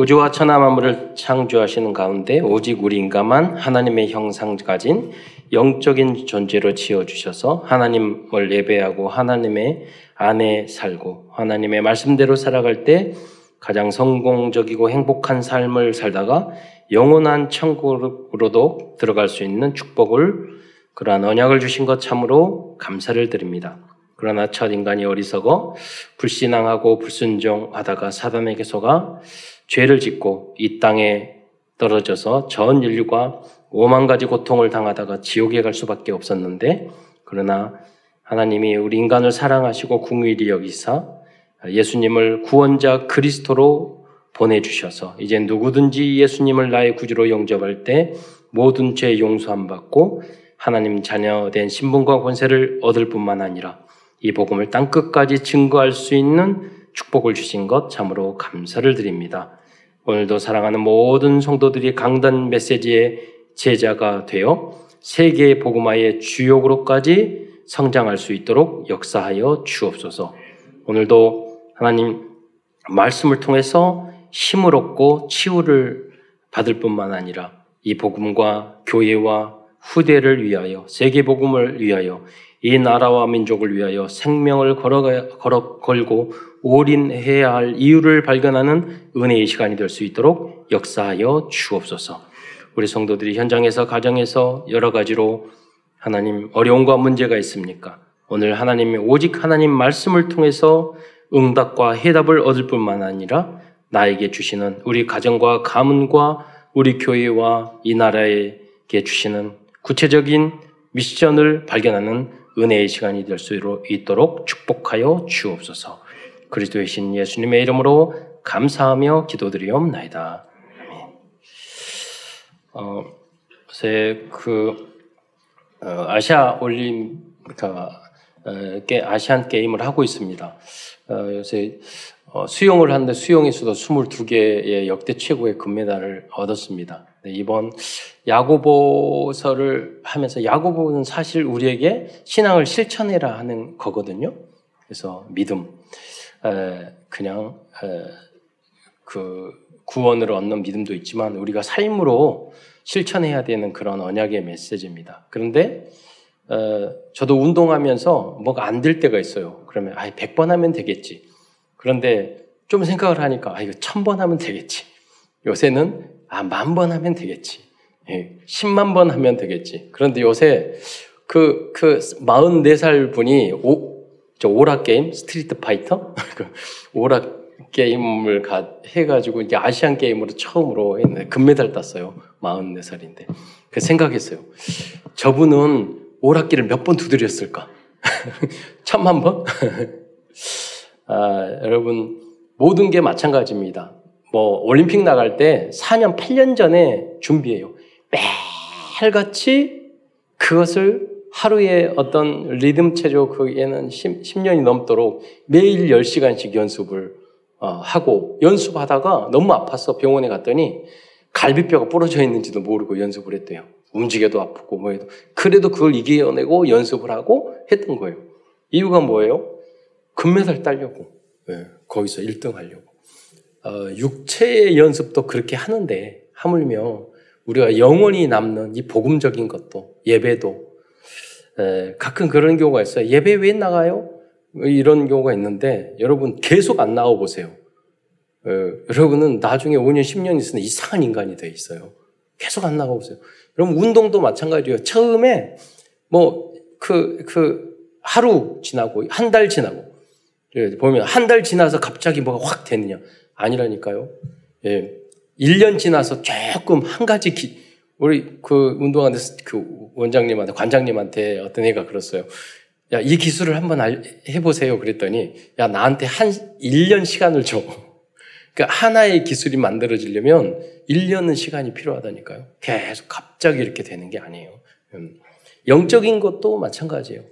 우주와 천하 만물을 창조하시는 가운데 오직 우리 인간만 하나님의 형상 가진 영적인 존재로 지어 주셔서 하나님을 예배하고 하나님의 안에 살고 하나님의 말씀대로 살아갈 때 가장 성공적이고 행복한 삶을 살다가 영원한 천국으로도 들어갈 수 있는 축복을 그러한 언약을 주신 것 참으로 감사를 드립니다. 그러나 첫 인간이 어리석어 불신앙하고 불순종하다가 사단에게 속아 죄를 짓고 이 땅에 떨어져서 전 인류가 오만 가지 고통을 당하다가 지옥에 갈 수밖에 없었는데 그러나 하나님이 우리 인간을 사랑하시고 궁일이 여기사 예수님을 구원자 그리스도로 보내주셔서 이제 누구든지 예수님을 나의 구주로 영접할 때 모든 죄 용서함 받고 하나님 자녀된 신분과 권세를 얻을 뿐만 아니라 이 복음을 땅 끝까지 증거할 수 있는 축복을 주신 것 참으로 감사를 드립니다. 오늘도 사랑하는 모든 성도들이 강단 메시지의 제자가 되어 세계 복음화의 주역으로까지 성장할 수 있도록 역사하여 주옵소서. 오늘도 하나님 말씀을 통해서 힘을 얻고 치유를 받을 뿐만 아니라 이 복음과 교회와 후대를 위하여 세계 복음을 위하여 이 나라와 민족을 위하여 생명을 걸어 걸고 올인해야 할 이유를 발견하는 은혜의 시간이 될 수 있도록 역사하여 주옵소서. 우리 성도들이 현장에서 가정에서 여러 가지로 하나님 어려움과 문제가 있습니까? 오늘 하나님이 오직 하나님 말씀을 통해서 응답과 해답을 얻을 뿐만 아니라 나에게 주시는 우리 가정과 가문과 우리 교회와 이 나라에게 주시는 구체적인 미션을 발견하는 은혜의 시간이 될 수 있도록 축복하여 주옵소서. 그리스도의 신 예수님의 이름으로 감사하며 기도드리옵나이다. 어, 요새 그 어, 아시아 올림 그러니까 어, 아시안 게임을 하고 있습니다. 어, 요새 어, 수영을 하는데 수영에서도 22개의 역대 최고의 금메달을 얻었습니다. 네, 이번 야고보서를 하면서 야고보는 사실 우리에게 신앙을 실천해라 하는 거거든요. 그래서 믿음, 에, 그냥 에, 그 구원을 얻는 믿음도 있지만 우리가 삶으로 실천해야 되는 그런 언약의 메시지입니다. 그런데 어, 저도 운동하면서 뭐가 안 될 때가 있어요. 그러면 아, 100번 하면 되겠지. 그런데 좀 생각을 하니까 아, 이거 1000번 하면 되겠지. 요새는 아, 만 번 하면 되겠지. 예, 10만 번 하면 되겠지. 그런데 요새 그, 그 44살 분이 오, 저 오락 게임, Street Fighter? 그 오락 게임을 가, 해가지고 이제 아시안 게임으로 처음으로 했는데 금메달 땄어요. 44살인데. 그 생각했어요. 저분은 오락기를 몇 번 두드렸을까? 천만 번? 아, 여러분, 모든 게 마찬가지입니다. 뭐, 올림픽 나갈 때 4년, 8년 전에 준비해요. 매일같이 그것을 하루에 어떤 리듬 체조 그에는 10, 10 년이 넘도록 매일 10시간씩 연습을 어, 하고 연습하다가 너무 아파서 병원에 갔더니 갈비뼈가 부러져 있는지도 모르고 연습을 했대요. 움직여도 아프고 뭐 해도 그래도 그걸 이겨내고 연습을 하고 했던 거예요. 이유가 뭐예요? 금메달 따려고 네, 거기서 1등 하려고 어, 육체의 연습도 그렇게 하는데 하물며 우리가 영원히 남는 이 복음적인 것도 예배도 에, 가끔 그런 경우가 있어요. 예배 왜 나가요? 이런 경우가 있는데 여러분 계속 안 나와 보세요. 에, 여러분은 나중에 5년, 10년 있으면 이상한 인간이 돼 있어요. 계속 안 나가 보세요. 여러분 운동도 마찬가지예요. 처음에 뭐 그그 그 하루 지나고 한 달 지나고 예, 보면 한 달 지나서 갑자기 뭐가 확 되느냐 아니라니까요. 예. 1년 지나서 조금 한 가지 기, 우리 그 운동하는 그 원장님한테, 관장님한테 어떤 애가 그랬어요. 야, 이 기술을 한번 해보세요. 그랬더니, 야, 나한테 한 1년 시간을 줘. 그러니까 하나의 기술이 만들어지려면 1년은 시간이 필요하다니까요. 계속 갑자기 이렇게 되는 게 아니에요. 음. 영적인 것도 마찬가지예요.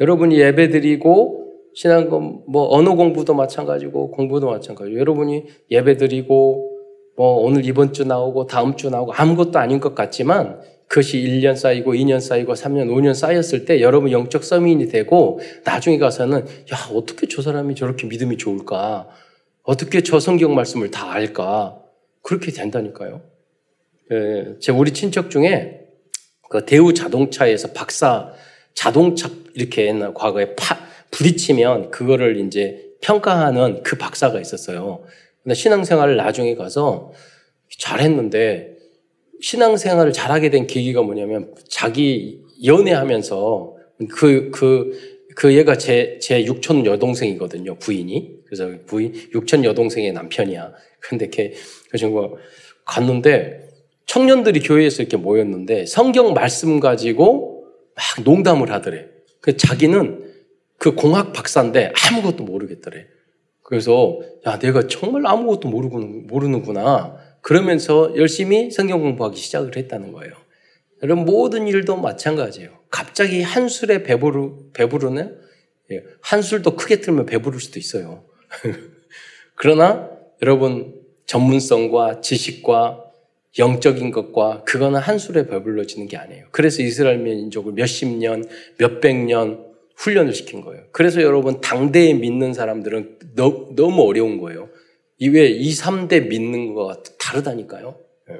여러분이 예배 드리고 신앙금 뭐 언어 공부도 마찬가지고 공부도 마찬가지고 여러분이 예배 드리고 뭐 오늘 이번 주 나오고 다음 주 나오고 아무것도 아닌 것 같지만 그것이 1년 쌓이고 2년 쌓이고 3년, 5년 쌓였을 때 여러분 영적 서민이 되고 나중에 가서는 야, 어떻게 저 사람이 저렇게 믿음이 좋을까? 어떻게 저 성경 말씀을 다 알까? 그렇게 된다니까요. 예, 제 우리 친척 중에 그 대우 자동차에서 박사 자동차 이렇게 옛날 과거에 파, 부딪히면 그거를 이제 평가하는 그 박사가 있었어요. 근데 신앙생활을 나중에 가서 잘했는데 신앙생활을 잘하게 된 계기가 뭐냐면 자기 연애하면서 그, 그, 그 얘가 제, 제 육촌 여동생이거든요, 부인이. 그래서 부인, 육촌 여동생의 남편이야. 근데 걔, 그래서 뭐 갔는데 청년들이 교회에서 이렇게 모였는데 성경 말씀 가지고 막 농담을 하더래. 그 자기는 그 공학 박사인데 아무것도 모르겠더래. 그래서 야 내가 정말 아무것도 모르고 모르는구나. 그러면서 열심히 성경 공부하기 시작을 했다는 거예요. 여러분 모든 일도 마찬가지예요. 갑자기 한 술에 배부르 배부르는 예, 한술도 크게 틀면 배부를 수도 있어요. 그러나 여러분 전문성과 지식과 영적인 것과 그거는 한 술에 배불러지는 게 아니에요. 그래서 이스라엘 민족을 몇십 년, 몇백 년 훈련을 시킨 거예요. 그래서 여러분 당대에 믿는 사람들은 너, 무 어려운 거예요. 이외 2, 3대 믿는 거가 다르다니까요. 예.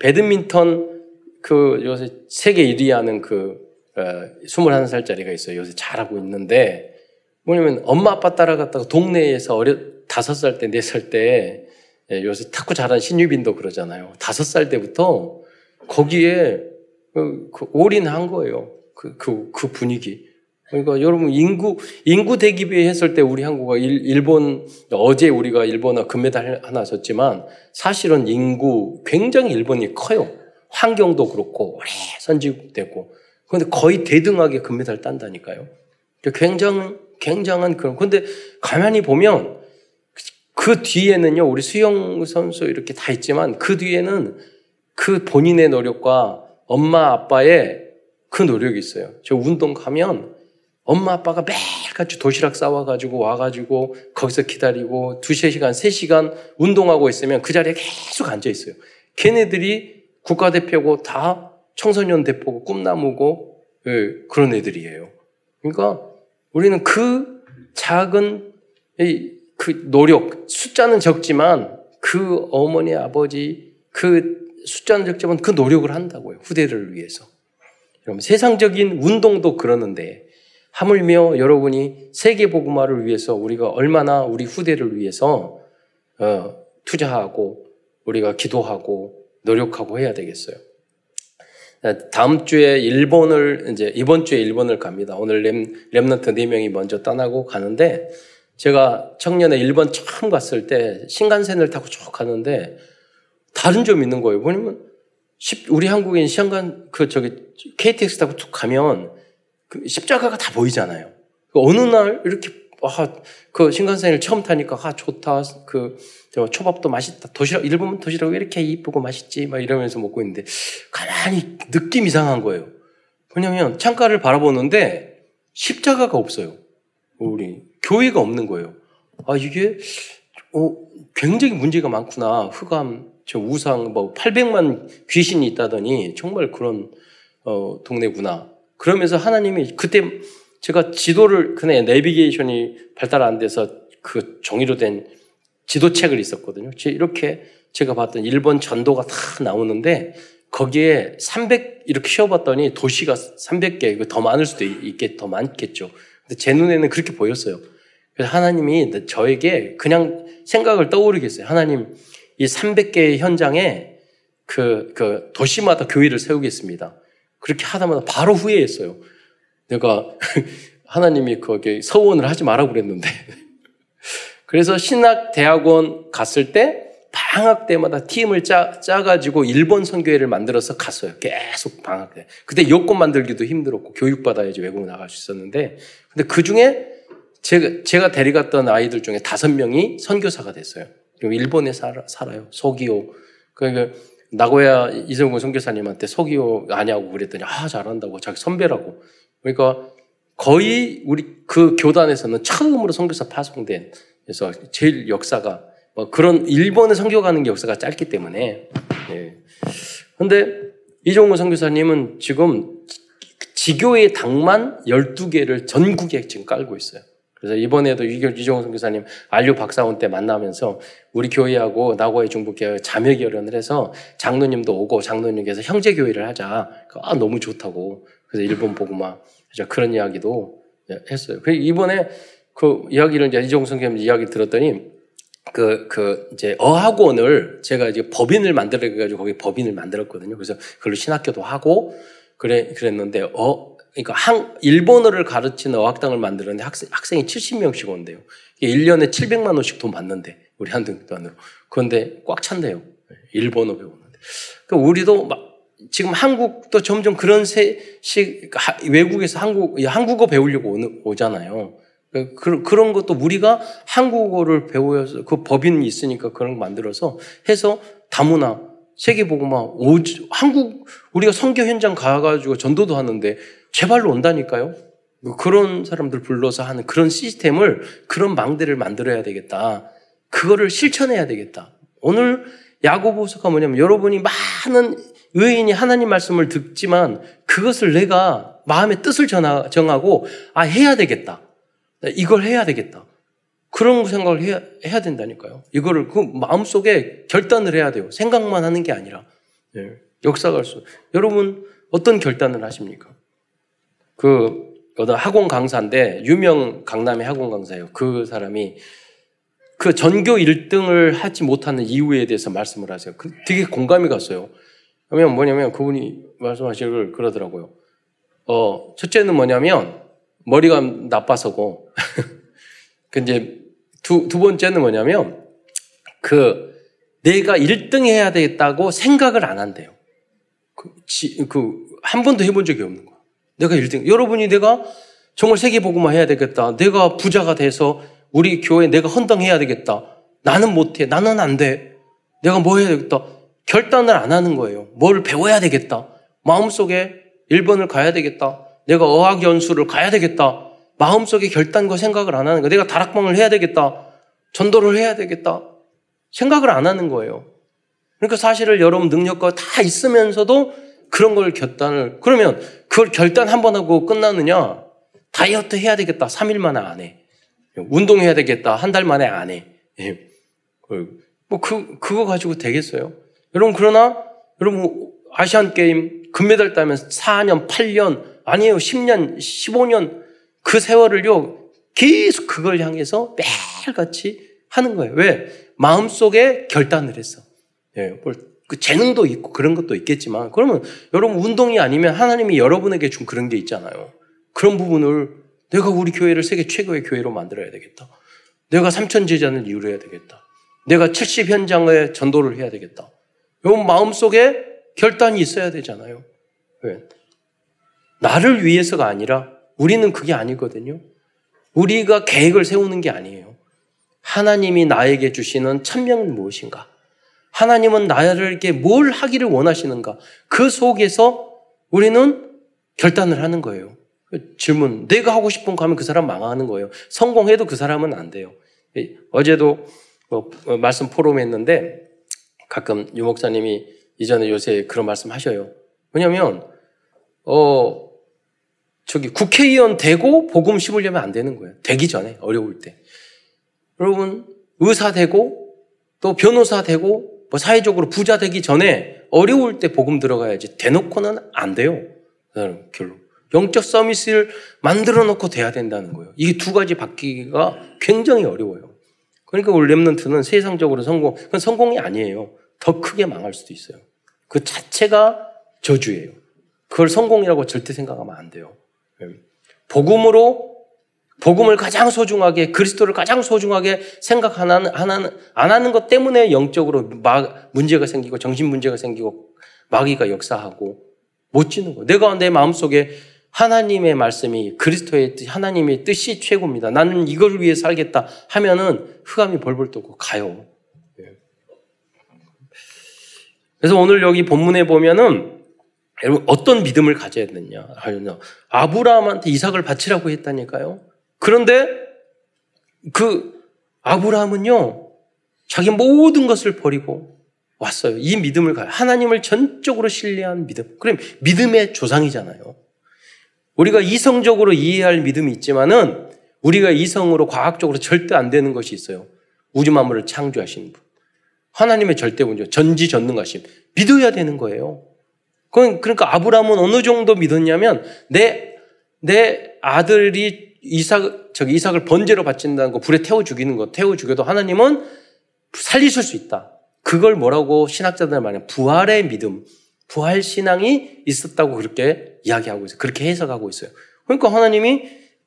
배드민턴 그 요새 세계 1위 하는 그 어, 21살짜리가 있어요. 요새 잘하고 있는데 뭐냐면 엄마 아빠 따라갔다가 동네에서 어려 다섯 살 때, 네살때 예, 요새 탁구 잘하는 신유빈도 그러잖아요. 다섯 살 때부터 거기에 그, 그 올인한 거예요. 그, 그, 그 분위기. 그러니까 여러분 인구 인구 대기 비 했을 때 우리 한국과 일, 본 어제 우리가 일본어 금메달 하나 줬지만 사실은 인구 굉장히 일본이 커요. 환경도 그렇고 오래 선진되고 그런데 거의 대등하게 금메달 딴다니까요. 굉장히 굉장한 그런 근데 가만히 보면 그 뒤에는요 우리 수영 선수 이렇게 다 있지만 그 뒤에는 그 본인의 노력과 엄마 아빠의 그 노력이 있어요. 저 운동 가면 엄마 아빠가 매일같이 도시락 싸와가지고 와가지고 거기서 기다리고 두세 시간, 세 시간 운동하고 있으면 그 자리에 계속 앉아 있어요. 걔네들이 국가대표고 다 청소년 대표고 꿈나무고 예, 그런 애들이에요. 그러니까 우리는 그 작은 그 노력, 숫자는 적지만 그 어머니, 아버지, 그 숫자는 적지만 그 노력을 한다고요. 후대를 위해서. 여러분, 세상적인 운동도 그러는데 하물며 여러분이 세계 복음화를 위해서 우리가 얼마나 우리 후대를 위해서 어, 투자하고 우리가 기도하고 노력하고 해야 되겠어요. 다음 주에 일본을 이제 이번 주에 일본을 갑니다. 오늘 렘 렘넌트 네 명이 먼저 떠나고 가는데 제가 청년에 일본 처음 갔을 때 신간센을 타고 쭉 가는데 다른 점이 있는 거예요. 뭐냐면 우리 한국인 신간 그 저기 KTX 타고 툭 가면 그 십자가가 다 보이잖아요. 그 어느 날 이렇게 아, 그 신간센을 처음 타니까 아 좋다. 그 초밥도 맛있다. 도시락 일본 도시락 왜 이렇게 이쁘고 맛있지? 막 이러면서 먹고 있는데 가만히 느낌 이상한 거예요. 왜냐면 창가를 바라보는데 십자가가 없어요. 우리 교회가 없는 거예요. 아 이게 어, 굉장히 문제가 많구나. 흑암, 저 우상, 뭐 800만 귀신이 있다더니 정말 그런 어, 동네구나. 그러면서 하나님이 그때 제가 지도를 그냥 내비게이션이 발달 안 돼서 그 종이로 된 지도책을 있었거든요. 이렇게 제가 봤던 일본 전도가 다 나오는데 거기에 300 이렇게 쉬어봤더니 도시가 300개 더 많을 수도 있겠 더 많겠죠. 근데 제 눈에는 그렇게 보였어요. 그래서 하나님이 저에게 그냥 생각을 떠오르겠어요. 하나님 이 300개의 현장에 그, 그 도시마다 교회를 세우겠습니다. 그렇게 하다마다 바로 후회했어요. 내가 하나님이 거기 서원을 하지 마라 그랬는데. 그래서 신학 대학원 갔을 때 방학 때마다 팀을 짜, 짜가지고 일본 선교회를 만들어서 갔어요. 계속 방학 때. 그때 여권 만들기도 힘들었고 교육받아야지 외국 나갈 수 있었는데. 근데 그 중에 제가, 제가 데려갔던 아이들 중에 다섯 명이 선교사가 됐어요. 일본에 살아, 살아요. 소기오. 그러니까 나고야 이성근 선교사님한테 속이오 아냐고 그랬더니 아 잘한다고 자기 선배라고. 그러니까 거의 우리 그 교단에서는 처음으로 선교사 파송된 그래서 제일 역사가 뭐 그런 일본에 선교 가는 역사가 짧기 때문에. 예. 근데 이종근 선교사님은 지금 지교의 당만 12개를 전국에 지금 깔고 있어요. 그래서 이번에도 이종성 선교사님 안류 박사원 때 만나면서 우리 교회하고 나고의 중북교회 자매 결연을 해서 장로님도 오고 장로님께서 형제 교회를 하자. 아 너무 좋다고. 그래서 일본 보고마 그런 이야기도 했어요. 그 이번에 그 이야기를 이제 이종성 교님 이야기 들었더니 그, 그, 이제 어학원을 제가 이제 법인을 만들어가지고 거기 법인을 만들었거든요. 그래서 그걸로 신학교도 하고 그래, 그랬는데, 어, 그러니까 한, 일본어를 가르치는 어학당을 만들었는데 학생, 학생이 70명씩 온대요. 1년에 700만 원씩 돈 받는데, 우리 한등단으로. 그런데 꽉 찬대요. 일본어 배우는데. 그러니까 우리도 막, 지금 한국도 점점 그런 식, 외국에서 한국, 한국어 배우려고 오잖아요. 그, 그런 것도 우리가 한국어를 배워서 그 법인이 있으니까 그런 거 만들어서 해서 다문화 세계보고만 한국 우리가 선교 현장 가가지고 전도도 하는데 제 발로 온다니까요. 뭐 그런 사람들 불러서 하는 그런 시스템을 그런 망대를 만들어야 되겠다. 그거를 실천해야 되겠다. 오늘 야고보서가 뭐냐면 여러분이 많은 의인이 하나님 말씀을 듣지만 그것을 내가 마음의 뜻을 정하고 아 해야 되겠다. 이걸 해야 되겠다. 그런 생각을 해야, 해야 된다니까요. 이거를 그 마음속에 결단을 해야 돼요. 생각만 하는 게 아니라. 네. 역사가 수. 여러분, 어떤 결단을 하십니까? 그, 어떤 학원 강사인데, 유명 강남의 학원 강사예요. 그 사람이 그 전교 1등을 하지 못하는 이유에 대해서 말씀을 하세요. 그 되게 공감이 갔어요. 그러면 뭐냐면 그분이 말씀하시길 그러더라고요. 어, 첫째는 뭐냐면 머리가 나빠서고, 그 이제 두, 두 번째는 뭐냐면, 그, 내가 1등 해야 되겠다고 생각을 안 한대요. 그, 지, 그, 한 번도 해본 적이 없는 거야. 내가 1등. 여러분이 내가 정말 세계보고만 해야 되겠다. 내가 부자가 돼서 우리 교회 내가 헌당해야 되겠다. 나는 못해. 나는 안 돼. 내가 뭐 해야 되겠다. 결단을 안 하는 거예요. 뭘 배워야 되겠다. 마음속에 1번을 가야 되겠다. 내가 어학 연수를 가야 되겠다. 마음속에 결단과 생각을 안 하는 거야. 내가 다락방을 해야 되겠다. 전도를 해야 되겠다. 생각을 안 하는 거예요. 그러니까 사실을 여러분 능력과 다 있으면서도 그런 걸 결단을 그러면 그걸 결단 한 번 하고 끝나느냐? 다이어트 해야 되겠다. 3일 만에 안 해. 운동해야 되겠다. 한 달 만에 안 해. 예. 뭐 그, 그거 가지고 되겠어요? 여러분, 그러나, 여러분, 아시안 게임 금메달 따면 4년, 8년, 아니에요. 10년, 15년 그 세월을요, 계속 그걸 향해서 매일같이 하는 거예요. 왜? 마음속에 결단을 했어. 예, 그 재능도 있고 그런 것도 있겠지만, 그러면 여러분 운동이 아니면 하나님이 여러분에게 준 그런 게 있잖아요. 그런 부분을 내가 우리 교회를 세계 최고의 교회로 만들어야 되겠다. 내가 삼천 제자를 이루어야 되겠다. 내가 70 현장에 전도를 해야 되겠다. 여러분 마음속에 결단이 있어야 되잖아요. 왜? 나를 위해서가 아니라 우리는 그게 아니거든요. 우리가 계획을 세우는 게 아니에요. 하나님이 나에게 주시는 천명은 무엇인가? 하나님은 나에게 뭘 하기를 원하시는가? 그 속에서 우리는 결단을 하는 거예요. 질문, 내가 하고 싶은 거 하면 그 사람 망하는 거예요. 성공해도 그 사람은 안 돼요. 어제도 뭐 말씀 포럼 했는데 가끔 유 목사님이 이전에 요새 그런 말씀 하셔요. 왜냐면, 어, 저기 국회의원 되고 복음 씹으려면 안 되는 거예요. 되기 전에 어려울 때. 여러분 의사 되고 또 변호사 되고 뭐 사회적으로 부자 되기 전에 어려울 때 복음 들어가야지 대놓고는 안 돼요. 결론. 영적 서비스를 만들어 놓고 돼야 된다는 거예요. 이게 두 가지 바뀌기가 굉장히 어려워요. 그러니까 우리 랩런트는 세상적으로 성공, 그건 성공이 아니에요. 더 크게 망할 수도 있어요. 그 자체가 저주예요. 그걸 성공이라고 절대 생각하면 안 돼요. 복음으로 복음을 가장 소중하게 그리스도를 가장 소중하게 생각 안 하는, 안 하는 것 때문에 영적으로 막 문제가 생기고 정신 문제가 생기고 마귀가 역사하고 못 지는 거. 내가 내 마음 속에 하나님의 말씀이 그리스도의 뜻, 하나님의 뜻이 최고입니다. 나는 이걸 위해 살겠다 하면은 흑암이 벌벌 떠고 가요. 예. 그래서 오늘 여기 본문에 보면은 여러분 어떤 믿음을 가져야 되느냐 하냐 아브라함한테 이삭을 바치라고 했다니까요. 그런데 그 아브라함은요 자기 모든 것을 버리고 왔어요. 이 믿음을 가요. 하나님을 전적으로 신뢰한 믿음. 그럼 믿음의 조상이잖아요. 우리가 이성적으로 이해할 믿음이 있지만은 우리가 이성으로 과학적으로 절대 안 되는 것이 있어요. 우주 만물을 창조하신 분. 하나님의 절대 운전, 전지전능하심. 믿어야 되는 거예요. 그러니까 아브라함은 어느 정도 믿었냐면 내, 내 아들이 이삭, 저기 이삭을 번제로 바친다는 거, 불에 태워 죽이는 거, 태워 죽여도 하나님은 살리실 수 있다. 그걸 뭐라고 신학자들 말하냐. 부활의 믿음, 부활 신앙이 있었다고 그렇게 이야기하고 있어요. 그렇게 해석하고 있어요. 그러니까 하나님이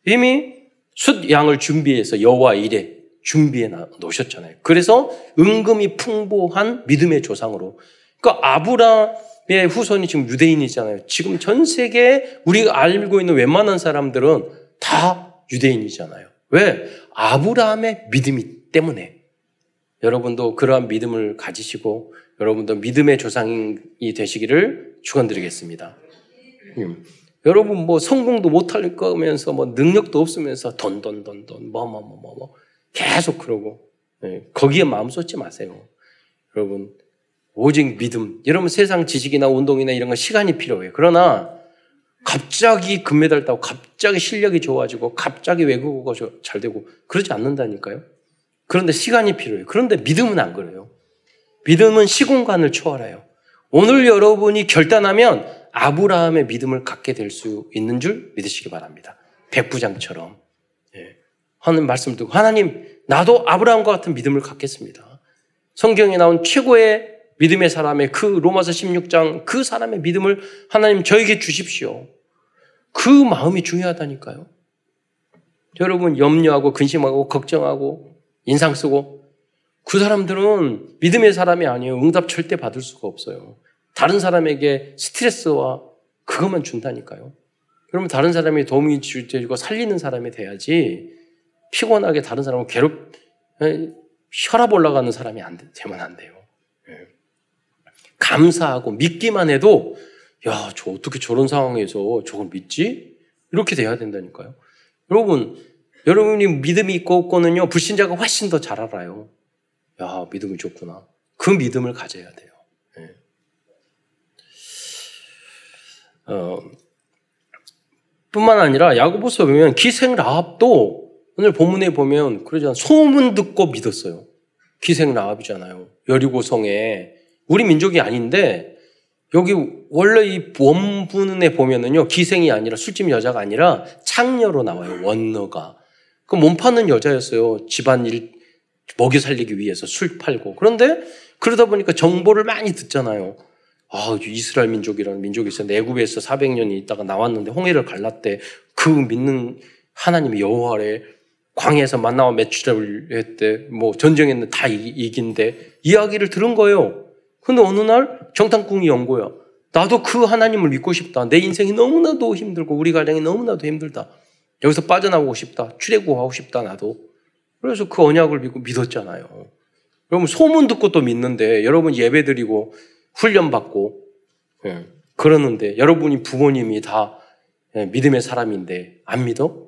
이미 숫 양을 준비해서 여호와 일에 준비해 놓으셨잖아요. 그래서 은금이 풍부한 믿음의 조상으로. 그러니까 아브라함의 후손이 지금 유대인이잖아요. 지금 전 세계에 우리가 알고 있는 웬만한 사람들은 다 유대인이잖아요. 왜? 아브라함의 믿음이 때문에. 여러분도 그러한 믿음을 가지시고 여러분도 믿음의 조상이 되시기를 축원드리겠습니다. 음. 여러분 뭐 성공도 못할 거면서 뭐 능력도 없으면서 돈 돈 돈 돈 뭐 뭐 뭐 뭐 뭐 계속 그러고 네. 거기에 마음 쏟지 마세요. 여러분 오직 믿음. 여러분 세상 지식이나 운동이나 이런 건 시간이 필요해요. 그러나 갑자기 금메달 따고 갑자기 실력이 좋아지고 갑자기 외국어가 잘 되고 그러지 않는다니까요. 그런데 시간이 필요해요. 그런데 믿음은 안 그래요. 믿음은 시공간을 초월해요. 오늘 여러분이 결단하면 아브라함의 믿음을 갖게 될 수 있는 줄 믿으시기 바랍니다. 백부장처럼. 예. 하는 말씀 듣고 하나님 나도 아브라함과 같은 믿음을 갖겠습니다. 성경에 나온 최고의 믿음의 사람의 그 로마서 16장 그 사람의 믿음을 하나님 저에게 주십시오. 그 마음이 중요하다니까요. 여러분 염려하고 근심하고 걱정하고 인상 쓰고 그 사람들은 믿음의 사람이 아니에요. 응답 절대 받을 수가 없어요. 다른 사람에게 스트레스와 그것만 준다니까요. 그러면 다른 사람이 도움이 주고 살리는 사람이 돼야지 피곤하게 다른 사람을 괴롭, 혈압 올라가는 사람이 안 돼, 되면 안 돼요. 예. 감사하고 믿기만 해도 야, 저 어떻게 저런 상황에서 저걸 믿지? 이렇게 돼야 된다니까요. 여러분, 여러분이 믿음이 있고 없고는요, 불신자가 훨씬 더 잘 알아요. 야, 믿음이 좋구나. 그 믿음을 가져야 돼요. 네. 어, 뿐만 아니라 야고보서 보면 기생 라합도 오늘 본문에 보면 그러잖아 소문 듣고 믿었어요. 기생 라합이잖아요. 여리고성에 우리 민족이 아닌데 여기 원래 이 원문에 보면은요 기생이 아니라 술집 여자가 아니라 창녀로 나와요 원너가 그 몸 파는 여자였어요. 집안 일 먹여 살리기 위해서 술 팔고. 그런데 그러다 보니까 정보를 많이 듣잖아요. 아, 이스라엘 민족이라는 민족이 있어. 내국에서 400년이 있다가 나왔는데 홍해를 갈랐대. 그 믿는 하나님이 여호와래. 광해에서 만나와 매출을 했대. 뭐 전쟁했는데 다 이긴데 이야기를 들은 거예요. 근데 어느 날 정탐꾼이 연 거야. 나도 그 하나님을 믿고 싶다. 내 인생이 너무나도 힘들고 우리 가정이 너무나도 힘들다. 여기서 빠져나오고 싶다. 출애굽하고 싶다. 나도. 그래서 그 언약을 믿고 믿었잖아요. 여러분 소문 듣고 또 믿는데 여러분 예배 드리고 훈련 받고 예, 그러는데 여러분이 부모님이 다 예, 믿음의 사람인데 안 믿어?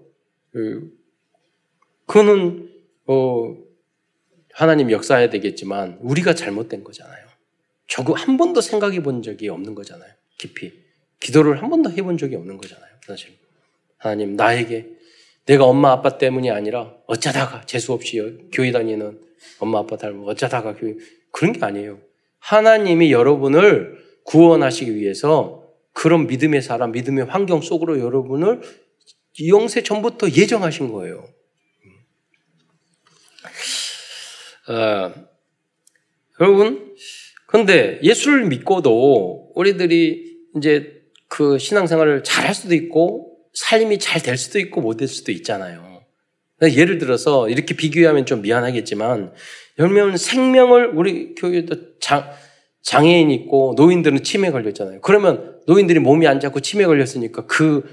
그, 그거는 어, 하나님 역사해야 되겠지만 우리가 잘못된 거잖아요. 저거 한 번도 생각해 본 적이 없는 거잖아요. 깊이 기도를 한 번도 해본 적이 없는 거잖아요. 사실 하나님 나에게 내가 엄마 아빠 때문이 아니라 어쩌다가 재수 없이 교회 다니는 엄마 아빠 닮고 어쩌다가 교회 그런 게 아니에요. 하나님이 여러분을 구원하시기 위해서 그런 믿음의 사람, 믿음의 환경 속으로 여러분을 영세 전부터 예정하신 거예요. 어, 여러분, 근데 예수를 믿고도 우리들이 이제 그 신앙생활을 잘 할 수도 있고 삶이 잘 될 수도 있고 못 될 수도 있잖아요. 예를 들어서 이렇게 비교하면 좀 미안하겠지만 여러분 생명을 우리 교회도 장, 장애인 있고 노인들은 치매 걸렸잖아요. 그러면 노인들이 몸이 안 좋고 치매 걸렸으니까 그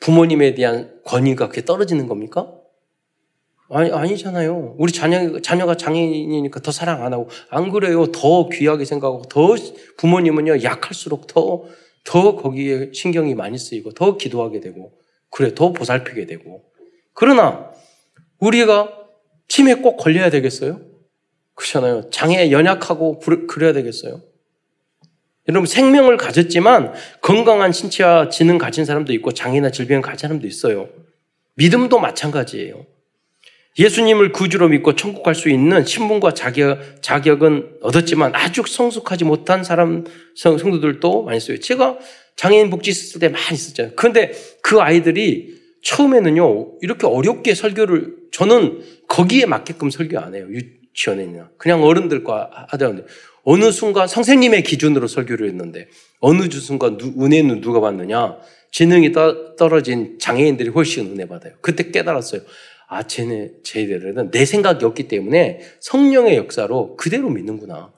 부모님에 대한 권위가 그렇게 떨어지는 겁니까? 아니, 아니잖아요. 우리 자녀, 자녀가 장애인이니까 더 사랑 안 하고, 안 그래요. 더 귀하게 생각하고, 더 부모님은요, 약할수록 더, 더 거기에 신경이 많이 쓰이고, 더 기도하게 되고, 그래, 더 보살피게 되고. 그러나 우리가 치매 꼭 걸려야 되겠어요? 그렇잖아요. 장애 연약하고 그래야 되겠어요? 여러분 생명을 가졌지만 건강한 신체와 지능 가진 사람도 있고 장애나 질병을 가진 사람도 있어요. 믿음도 마찬가지예요. 예수님을 구주로 믿고 천국 갈 수 있는 신분과 자격, 자격은 얻었지만 아주 성숙하지 못한 사람, 성, 성도들도 많이 있어요. 제가 장애인 복지 있을 때 많이 있었잖아요. 그런데 그 아이들이 처음에는요, 이렇게 어렵게 설교를, 저는 거기에 맞게끔 설교 안 해요. 유치원에는. 그냥 어른들과 하다는데 어느 순간 선생님의 기준으로 설교를 했는데, 어느 순간 은혜는 누가 받느냐? 지능이 떨어진 장애인들이 훨씬 은혜 받아요. 그때 깨달았어요. 아, 쟤네, 쟤들은 내 생각이 없기 때문에 성령의 역사로 그대로 믿는구나.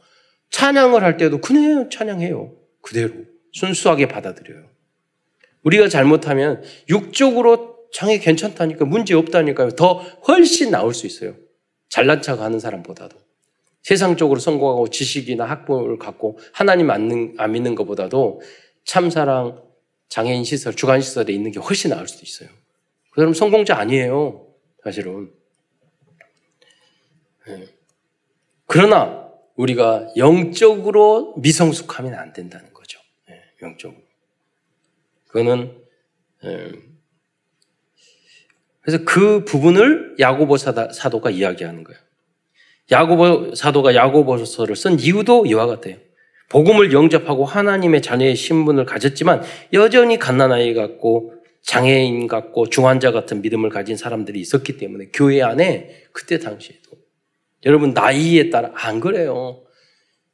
찬양을 할 때도 그냥 찬양해요. 그대로. 순수하게 받아들여요. 우리가 잘못하면 육적으로 장애 괜찮다니까, 문제 없다니까요. 더 훨씬 나올 수 있어요. 잘난 척 하는 사람보다도. 세상적으로 성공하고 지식이나 학벌을 갖고 하나님 안, 안 믿는 것보다도 참사랑 장애인 시설, 주간 시설에 있는 게 훨씬 나을 수도 있어요. 그럼 성공자 아니에요. 사실은. 네. 그러나 우리가 영적으로 미성숙하면 안 된다는 거죠. 네, 영적으로. 그거는 네. 그래서 그 부분을 야고보 사도가 이야기하는 거예요. 야고보 사도가 야고보서를 쓴 이유도 이와 같아요. 복음을 영접하고 하나님의 자녀의 신분을 가졌지만 여전히 갓난아이 같고 장애인 같고 중환자 같은 믿음을 가진 사람들이 있었기 때문에 교회 안에 그때 당시에도 여러분 나이에 따라 안 그래요.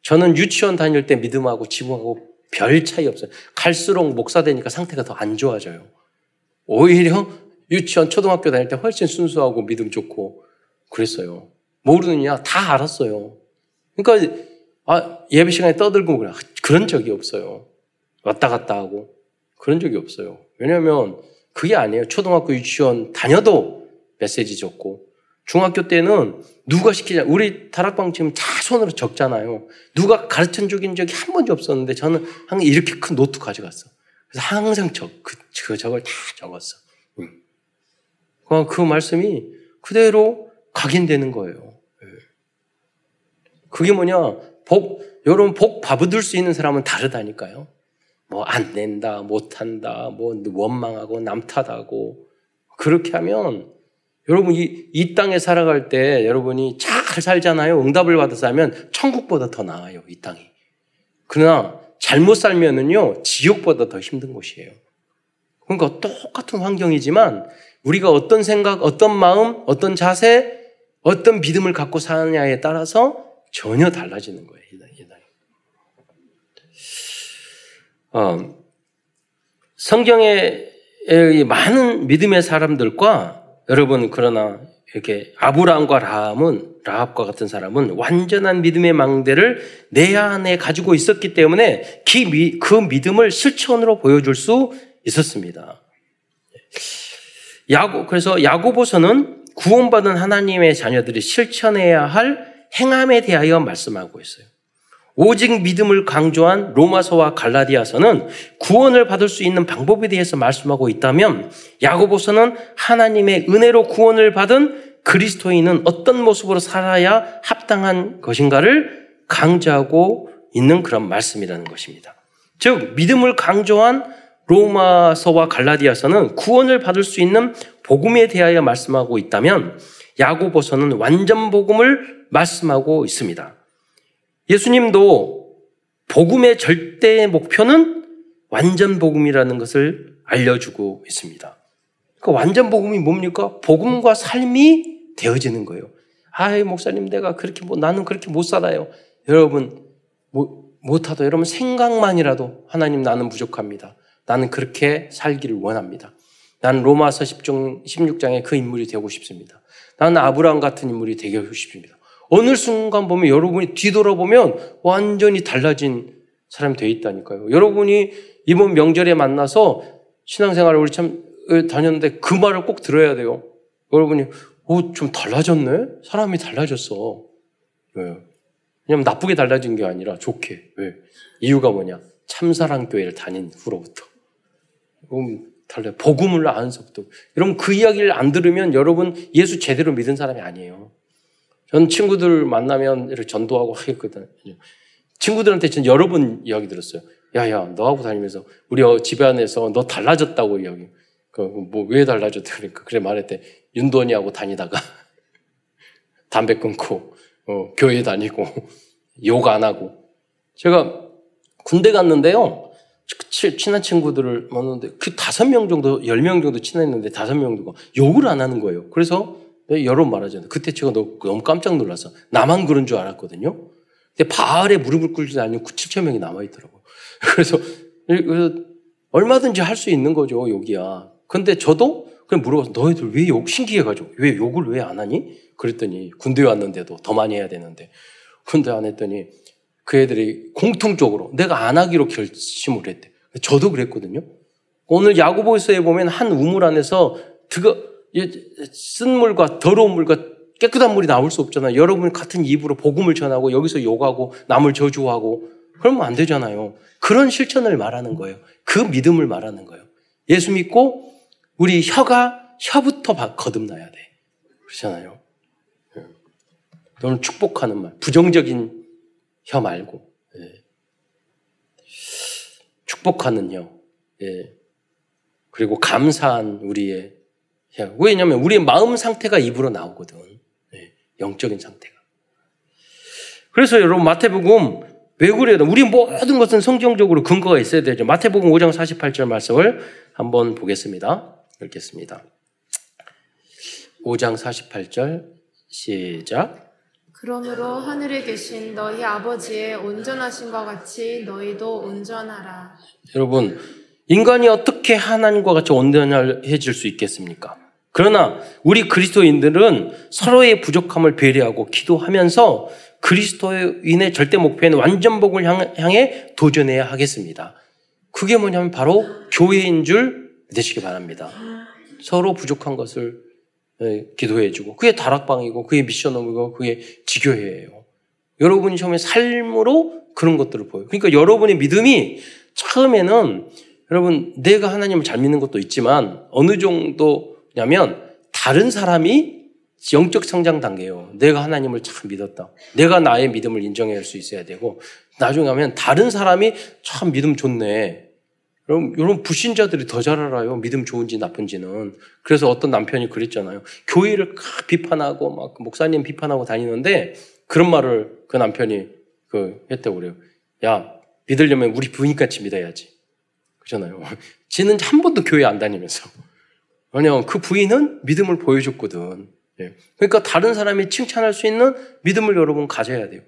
저는 유치원 다닐 때 믿음하고 지금하고 별 차이 없어요. 갈수록 목사 되니까 상태가 더 안 좋아져요. 오히려 유치원 초등학교 다닐 때 훨씬 순수하고 믿음 좋고 그랬어요. 모르느냐 다 알았어요. 그러니까 아, 예배 시간에 떠들고 그래. 그런 적이 없어요. 왔다 갔다 하고 그런 적이 없어요. 왜냐하면 그게 아니에요. 초등학교 유치원 다녀도 메시지 적고 중학교 때는 누가 시키냐. 우리 다락방 지금 다 손으로 적잖아요. 누가 가르쳐 준 적이 한 번도 없었는데 저는 항상 이렇게 큰 노트 가져갔어. 그래서 항상 적, 그, 그 저걸 다 적었어. 응. 그 말씀이 그대로 각인되는 거예요. 예. 그게 뭐냐. 복, 여러분 복 받을 수 있는 사람은 다르다니까요. 뭐 안 된다, 못 한다, 뭐 원망하고 남탓하고 그렇게 하면 여러분 이, 이 땅에 살아갈 때 여러분이 잘 살잖아요. 응답을 받아서 하면 천국보다 더 나아요. 이 땅이. 그러나 잘못 살면은요 지옥보다 더 힘든 곳이에요. 그러니까 똑같은 환경이지만 우리가 어떤 생각, 어떤 마음, 어떤 자세, 어떤 믿음을 갖고 사느냐에 따라서 전혀 달라지는 거예요. 어, 성경의 많은 믿음의 사람들과 여러분 그러나 이렇게 아브라함과 라함은 라합과 같은 사람은 완전한 믿음의 망대를 내 안에 가지고 있었기 때문에 그 믿음을 실천으로 보여줄 수 있었습니다. 야고 그래서 야고보서는 구원받은 하나님의 자녀들이 실천해야 할 행함에 대하여 말씀하고 있어요. 오직 믿음을 강조한 로마서와 갈라디아서는 구원을 받을 수 있는 방법에 대해서 말씀하고 있다면 야고보서는 하나님의 은혜로 구원을 받은 그리스도인은 어떤 모습으로 살아야 합당한 것인가를 강조하고 있는 그런 말씀이라는 것입니다. 즉 믿음을 강조한 로마서와 갈라디아서는 구원을 받을 수 있는 복음에 대하여 말씀하고 있다면 야고보서는 완전 복음을 말씀하고 있습니다. 예수님도 복음의 절대 목표는 완전 복음이라는 것을 알려주고 있습니다. 그 완전 복음이 뭡니까? 복음과 삶이 되어지는 거예요. 아이, 목사님, 내가 그렇게, 뭐, 나는 그렇게 못 살아요. 여러분, 뭐, 못하도 여러분 생각만이라도 하나님 나는 부족합니다. 나는 그렇게 살기를 원합니다. 나는 로마서 16장의 그 인물이 되고 싶습니다. 나는 아브라함 같은 인물이 되고 싶습니다. 어느 순간 보면 여러분이 뒤돌아보면 완전히 달라진 사람이 돼 있다니까요. 여러분이 이번 명절에 만나서 신앙생활을 우리 참 다녔는데 그 말을 꼭 들어야 돼요. 여러분이 어, 좀 달라졌네? 사람이 달라졌어. 왜? 왜냐면 나쁘게 달라진 게 아니라 좋게. 왜? 이유가 뭐냐? 참사랑교회를 다닌 후로부터. 음, 달라요. 복음을 안서부터. 여러분 그 이야기를 안 들으면 여러분 예수 제대로 믿은 사람이 아니에요. 전 친구들 만나면 이렇게 전도하고 하겠거든요. 친구들한테 전 여러 번 이야기 들었어요. 야, 야, 너하고 다니면서 우리 집에 안에서 너 달라졌다고 이야기. 그, 뭐, 왜 달라졌다 그러니까. 그래 말했대. 윤돈이하고 다니다가 담배 끊고 어, 교회 다니고 욕 안 하고 제가 군대 갔는데요. 친한 친구들을 만났는데 그 다섯 명 정도, 열 명 정도 친했는데 다섯 명 정도 욕을 안 하는 거예요. 그래서 여러 말하잖아요. 그때 제가 너무 깜짝 놀라서 나만 그런 줄 알았거든요. 근데 바알에 무릎을 꿇지 않는 9, 7천 명이 남아있더라고요. 그래서, 얼마든지 할 수 있는 거죠, 욕이야. 근데 저도 그냥 물어봐서 너희들 왜 욕, 신기해가지고 왜 욕을 왜 안 하니? 그랬더니 군대 에 왔는데도 더 많이 해야 되는데 군대 안 했더니 그 애들이 공통적으로 내가 안 하기로 결심을 했대. 저도 그랬거든요. 오늘 야구보서에 보면 한 우물 안에서 드거, 쓴 물과 더러운 물과 깨끗한 물이 나올 수 없잖아요. 여러분 같은 입으로 복음을 전하고 여기서 욕하고 남을 저주하고 그러면 안 되잖아요. 그런 실천을 말하는 거예요. 그 믿음을 말하는 거예요. 예수 믿고 우리 혀가 혀부터 거듭나야 돼. 그렇잖아요. 너는 축복하는 말, 부정적인 혀 말고 예. 축복하는 혀, 예. 그리고 감사한 우리의 혀. 왜냐하면 우리의 마음 상태가 입으로 나오거든. 예. 영적인 상태가. 그래서 여러분 마태복음 왜 그래요? 우리 모든 것은 성경적으로 근거가 있어야 되죠. 마태복음 5장 48절 말씀을 한번 보겠습니다. 읽겠습니다. 5장 48절 시작. 그러므로 하늘에 계신 너희 아버지의 온전하신것 같이 너희도 온전하라. 여러분, 인간이 어떻게 하나님과 같이 온전해질 수 있겠습니까? 그러나 우리 그리스도인들은 서로의 부족함을 배려하고 기도하면서 그리스도인의 절대 목표인 완전복을 향해 도전해야 하겠습니다. 그게 뭐냐면 바로 교회인 줄 믿으시기 바랍니다. 서로 부족한 것을 예, 기도해주고 그게 다락방이고 그게 미션홈이고 그게 지교회예요. 여러분이 처음에 삶으로 그런 것들을 보여요. 그러니까 여러분의 믿음이 처음에는 여러분 내가 하나님을 잘 믿는 것도 있지만 어느 정도냐면 다른 사람이 영적 성장 단계예요. 내가 하나님을 참 믿었다. 내가 나의 믿음을 인정할 수 있어야 되고 나중에 하면 다른 사람이 참 믿음 좋네. 여러분, 여러분 불신자들이 더 잘 알아요. 믿음 좋은지 나쁜지는. 그래서 어떤 남편이 그랬잖아요. 교회를 비판하고 막 목사님 비판하고 다니는데 그런 말을 그 남편이 그 했다고 그래요. 야, 믿으려면 우리 부인같이 믿어야지. 그잖아요. 지는 한 번도 교회 안 다니면서. 왜냐면 그 부인은 믿음을 보여줬거든. 예. 그러니까 다른 사람이 칭찬할 수 있는 믿음을 여러분 가져야 돼요.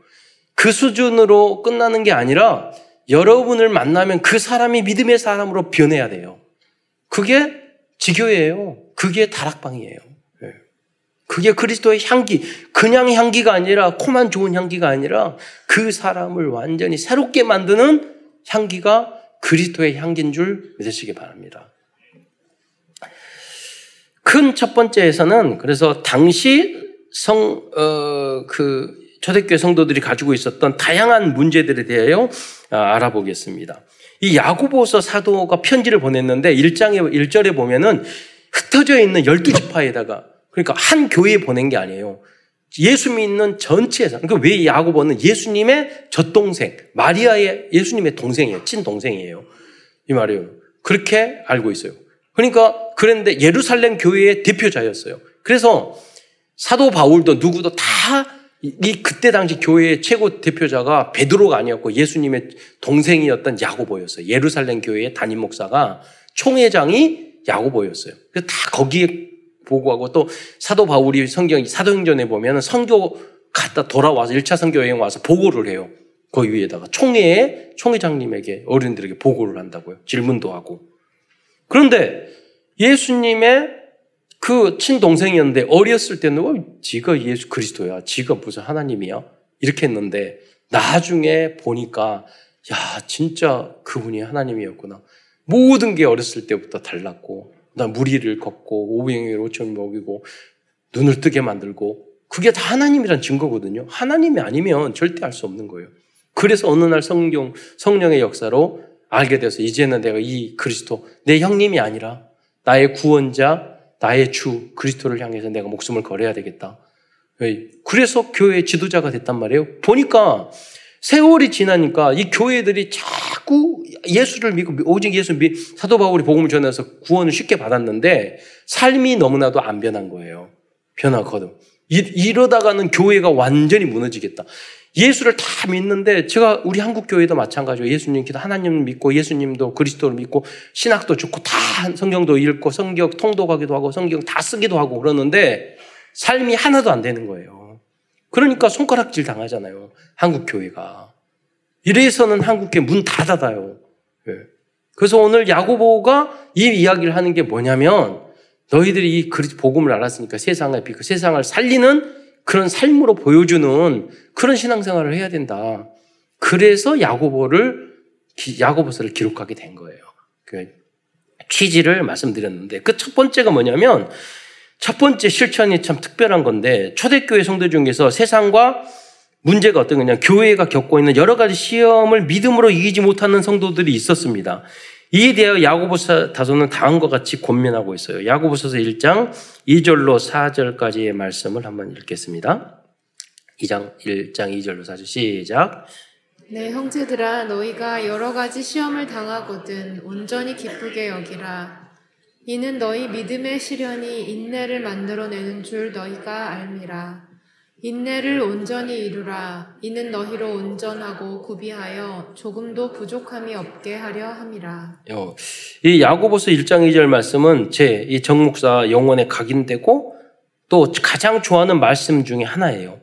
그 수준으로 끝나는 게 아니라 여러분을 만나면 그 사람이 믿음의 사람으로 변해야 돼요. 그게 지교예요. 그게 다락방이에요. 예. 그게 그리스도의 향기, 그냥 향기가 아니라 코만 좋은 향기가 아니라 그 사람을 완전히 새롭게 만드는 향기가 그리스도의 향기인 줄 믿으시기 바랍니다. 큰 첫 번째에서는 그래서 당시 성, 어, 그 초대교회 성도들이 가지고 있었던 다양한 문제들에 대하여 아, 알아보겠습니다. 이 야고보서 사도가 편지를 보냈는데 1장에 1절에 보면은 흩어져 있는 12지파에다가 그러니까 한 교회에 보낸 게 아니에요. 예수 믿는 전체에서 그러니까 왜 야고보는 예수님의 젖동생 마리아의 예수님의 동생이에요. 친동생이에요. 이 말이에요. 그렇게 알고 있어요. 그러니까 그런데 예루살렘 교회의 대표자였어요. 그래서 사도 바울도 누구도 다 이 그때 당시 교회의 최고 대표자가 베드로가 아니었고 예수님의 동생이었던 야고보였어요. 예루살렘 교회의 담임 목사가 총회장이 야고보였어요. 그래서 다 거기에 보고하고 또 사도 바울이 성경 사도행전에 보면 선교 갔다 돌아와서 1차 선교 여행 와서 보고를 해요. 그 위에다가 총회에 총회장님에게 어른들에게 보고를 한다고요. 질문도 하고. 그런데 예수님의 그 친동생이었는데 어렸을 때는 어, 지가 예수 그리스도야. 지가 무슨 하나님이야. 이렇게 했는데 나중에 보니까 야 진짜 그분이 하나님이었구나. 모든 게 어렸을 때부터 달랐고 나 무리를 걷고 오병이를 오천 먹이고 눈을 뜨게 만들고 그게 다 하나님이란 증거거든요. 하나님이 아니면 절대 알수 없는 거예요. 그래서 어느 날 성경 성령의 역사로 알게 돼서 이제는 내가 이 그리스도 내 형님이 아니라 나의 구원자 나의 주 그리스도를 향해서 내가 목숨을 걸어야 되겠다. 그래서 교회 지도자가 됐단 말이에요. 보니까 세월이 지나니까 이 교회들이 자꾸 예수를 믿고 오직 예수 믿 사도 바울이 복음을 전해서 구원을 쉽게 받았는데 삶이 너무나도 안 변한 거예요. 변하거든. 이러다가는 교회가 완전히 무너지겠다. 예수를 다 믿는데 제가 우리 한국 교회도 마찬가지로 예수님 기도 하나님 믿고 예수님도 그리스도를 믿고 신학도 좋고 다 성경도 읽고 성경 통독하기도 하고 성경 다 쓰기도 하고 그러는데 삶이 하나도 안 되는 거예요. 그러니까 손가락질 당하잖아요. 한국 교회가. 이래서는 한국 교회 문 닫아요. 예. 그래서 오늘 야고보가 이 이야기를 하는 게 뭐냐면 너희들이 이 복음을 알았으니까 세상을 비그 세상을 살리는 그런 삶으로 보여주는 그런 신앙생활을 해야 된다. 그래서 야고보를 야고보서를 기록하게 된 거예요. 그 취지를 말씀드렸는데 그 첫 번째가 뭐냐면 첫 번째 실천이 참 특별한 건데 초대교회 성도 중에서 세상과 문제가 어떤 거냐 교회가 겪고 있는 여러 가지 시험을 믿음으로 이기지 못하는 성도들이 있었습니다. 이에 대하여 야고보서 다소는 다음과 같이 권면하고 있어요. 야고보서서 1장 2절로 4절까지의 말씀을 한번 읽겠습니다. 2장 1장 2절로 4절 시작. 네, 형제들아 너희가 여러 가지 시험을 당하거든 온전히 기쁘게 여기라. 이는 너희 믿음의 시련이 인내를 만들어내는 줄 너희가 알미라. 인내를 온전히 이루라. 이는 너희로 온전하고 구비하여 조금도 부족함이 없게 하려 함이라. 어, 이 야고보서 1장 2절 말씀은 제 이 정목사 영혼에 각인되고 또 가장 좋아하는 말씀 중에 하나예요.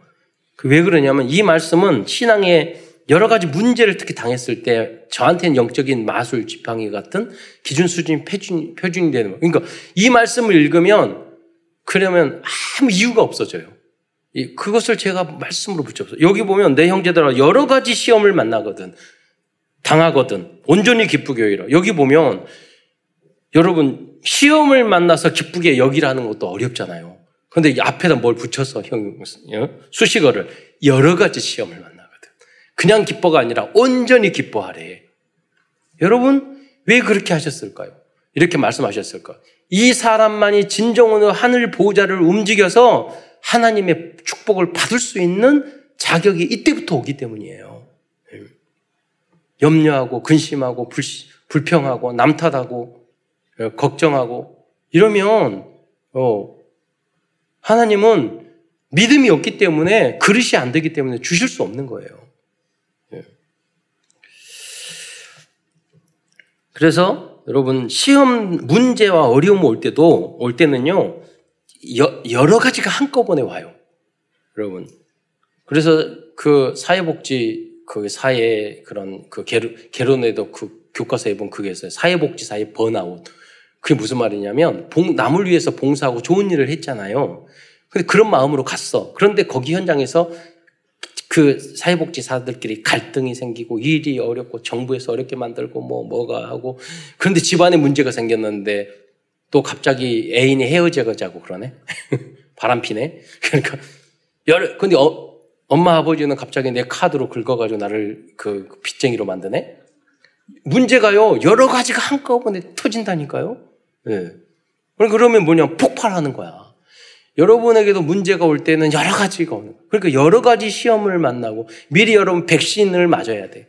그 왜 그러냐면 이 말씀은 신앙의 여러 가지 문제를 특히 당했을 때 저한테는 영적인 마술 지팡이 같은 기준 수준 표준, 표준이 되는 거예요. 그러니까 이 말씀을 읽으면 그러면 아무 이유가 없어져요. 그것을 제가 말씀으로 붙여서 여기 보면 내 형제들아 여러 가지 시험을 만나거든 당하거든 온전히 기쁘게 여기라 여기 보면 여러분 시험을 만나서 기쁘게 여기라는 것도 어렵잖아요. 그런데 앞에다 뭘 붙여서 형 어? 수식어를 여러 가지 시험을 만나거든. 그냥 기뻐가 아니라 온전히 기뻐하래. 여러분 왜 그렇게 하셨을까요? 이렇게 말씀하셨을까? 이 사람만이 진정으로 하늘 보호자를 움직여서 하나님의 축복을 받을 수 있는 자격이 이때부터 오기 때문이에요. 예. 염려하고 근심하고 불, 불평하고 남탓하고 예, 걱정하고 이러면 어, 하나님은 믿음이 없기 때문에 그릇이 안 되기 때문에 주실 수 없는 거예요. 예. 그래서 여러분 시험 문제와 어려움 올 때도 올 때는요 여러 가지가 한꺼번에 와요. 여러분. 그래서 그 사회복지 그 사회 그런 그 개론, 개론에도 그 교과서에 보면 그게 있어요. 사회복지사의 번아웃. 그게 무슨 말이냐면 봉, 남을 위해서 봉사하고 좋은 일을 했잖아요. 근데 그런 마음으로 갔어. 그런데 거기 현장에서 그 사회복지사들끼리 갈등이 생기고 일이 어렵고 정부에서 어렵게 만들고 뭐 뭐가 하고 그런데 집안에 문제가 생겼는데 또 갑자기 애인이 헤어져가자고 그러네. 바람 피네. 그러니까 열 근데 어, 엄마 아버지는 갑자기 내 카드로 긁어가지고 나를 그 빚쟁이로 만드네. 문제가요 여러 가지가 한꺼번에 터진다니까요. 예. 그러면 뭐냐 폭발하는 거야. 여러분에게도 문제가 올 때는 여러 가지가 오는 거예요. 그러니까 여러 가지 시험을 만나고 미리 여러분 백신을 맞아야 돼.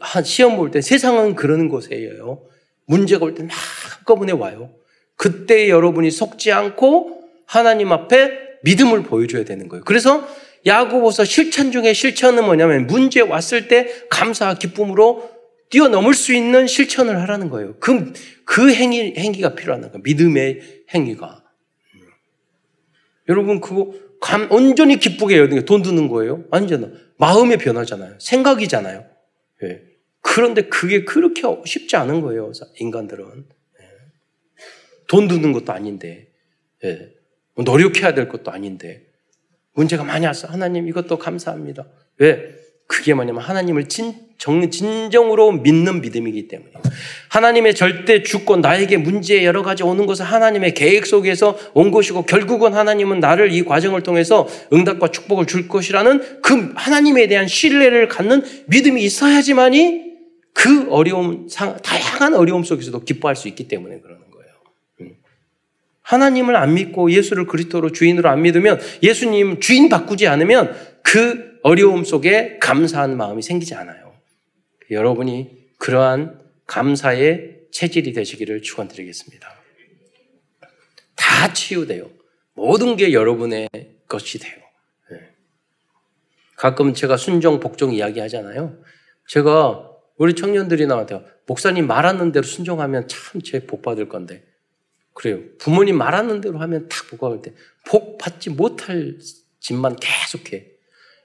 한 시험 볼 때 세상은 그러는 곳이에요. 문제가 올 때 막 한꺼번에 와요. 그때 여러분이 속지 않고 하나님 앞에 믿음을 보여줘야 되는 거예요. 그래서 야고보서 실천 중에 실천은 뭐냐면 문제 왔을 때 감사와 기쁨으로 뛰어넘을 수 있는 실천을 하라는 거예요. 그, 그 행위, 행위가 필요한 거예요. 믿음의 행위가. 여러분, 그거 감, 온전히 기쁘게 되는 돈 드는 거예요? 아니잖아. 마음의 변화잖아요. 생각이잖아요. 예. 그런데 그게 그렇게 쉽지 않은 거예요. 인간들은. 돈 드는 것도 아닌데, 예. 뭐 노력해야 될 것도 아닌데, 문제가 많이 왔어. 하나님 이것도 감사합니다. 왜? 그게 뭐냐면 하나님을 진, 정, 진정으로 믿는 믿음이기 때문에 하나님의 절대 주권, 나에게 문제 여러 가지 오는 것은 하나님의 계획 속에서 온 것이고 결국은 하나님은 나를 이 과정을 통해서 응답과 축복을 줄 것이라는 그 하나님에 대한 신뢰를 갖는 믿음이 있어야지만이 그 어려움, 다양한 어려움 속에서도 기뻐할 수 있기 때문에 그러는 하나님을 안 믿고 예수를 그리스도로 주인으로 안 믿으면 예수님 주인 바꾸지 않으면 그 어려움 속에 감사하는 마음이 생기지 않아요. 여러분이 그러한 감사의 체질이 되시기를 축원드리겠습니다. 다 치유돼요. 모든 게 여러분의 것이 돼요. 네. 가끔 제가 순종, 복종 이야기 하잖아요. 제가 우리 청년들이 나한테 목사님 말하는 대로 순종하면 참 제 복 받을 건데. 그래요. 부모님 말하는 대로 하면 탁복 받을 때. 복 받지 못할 짓만 계속해.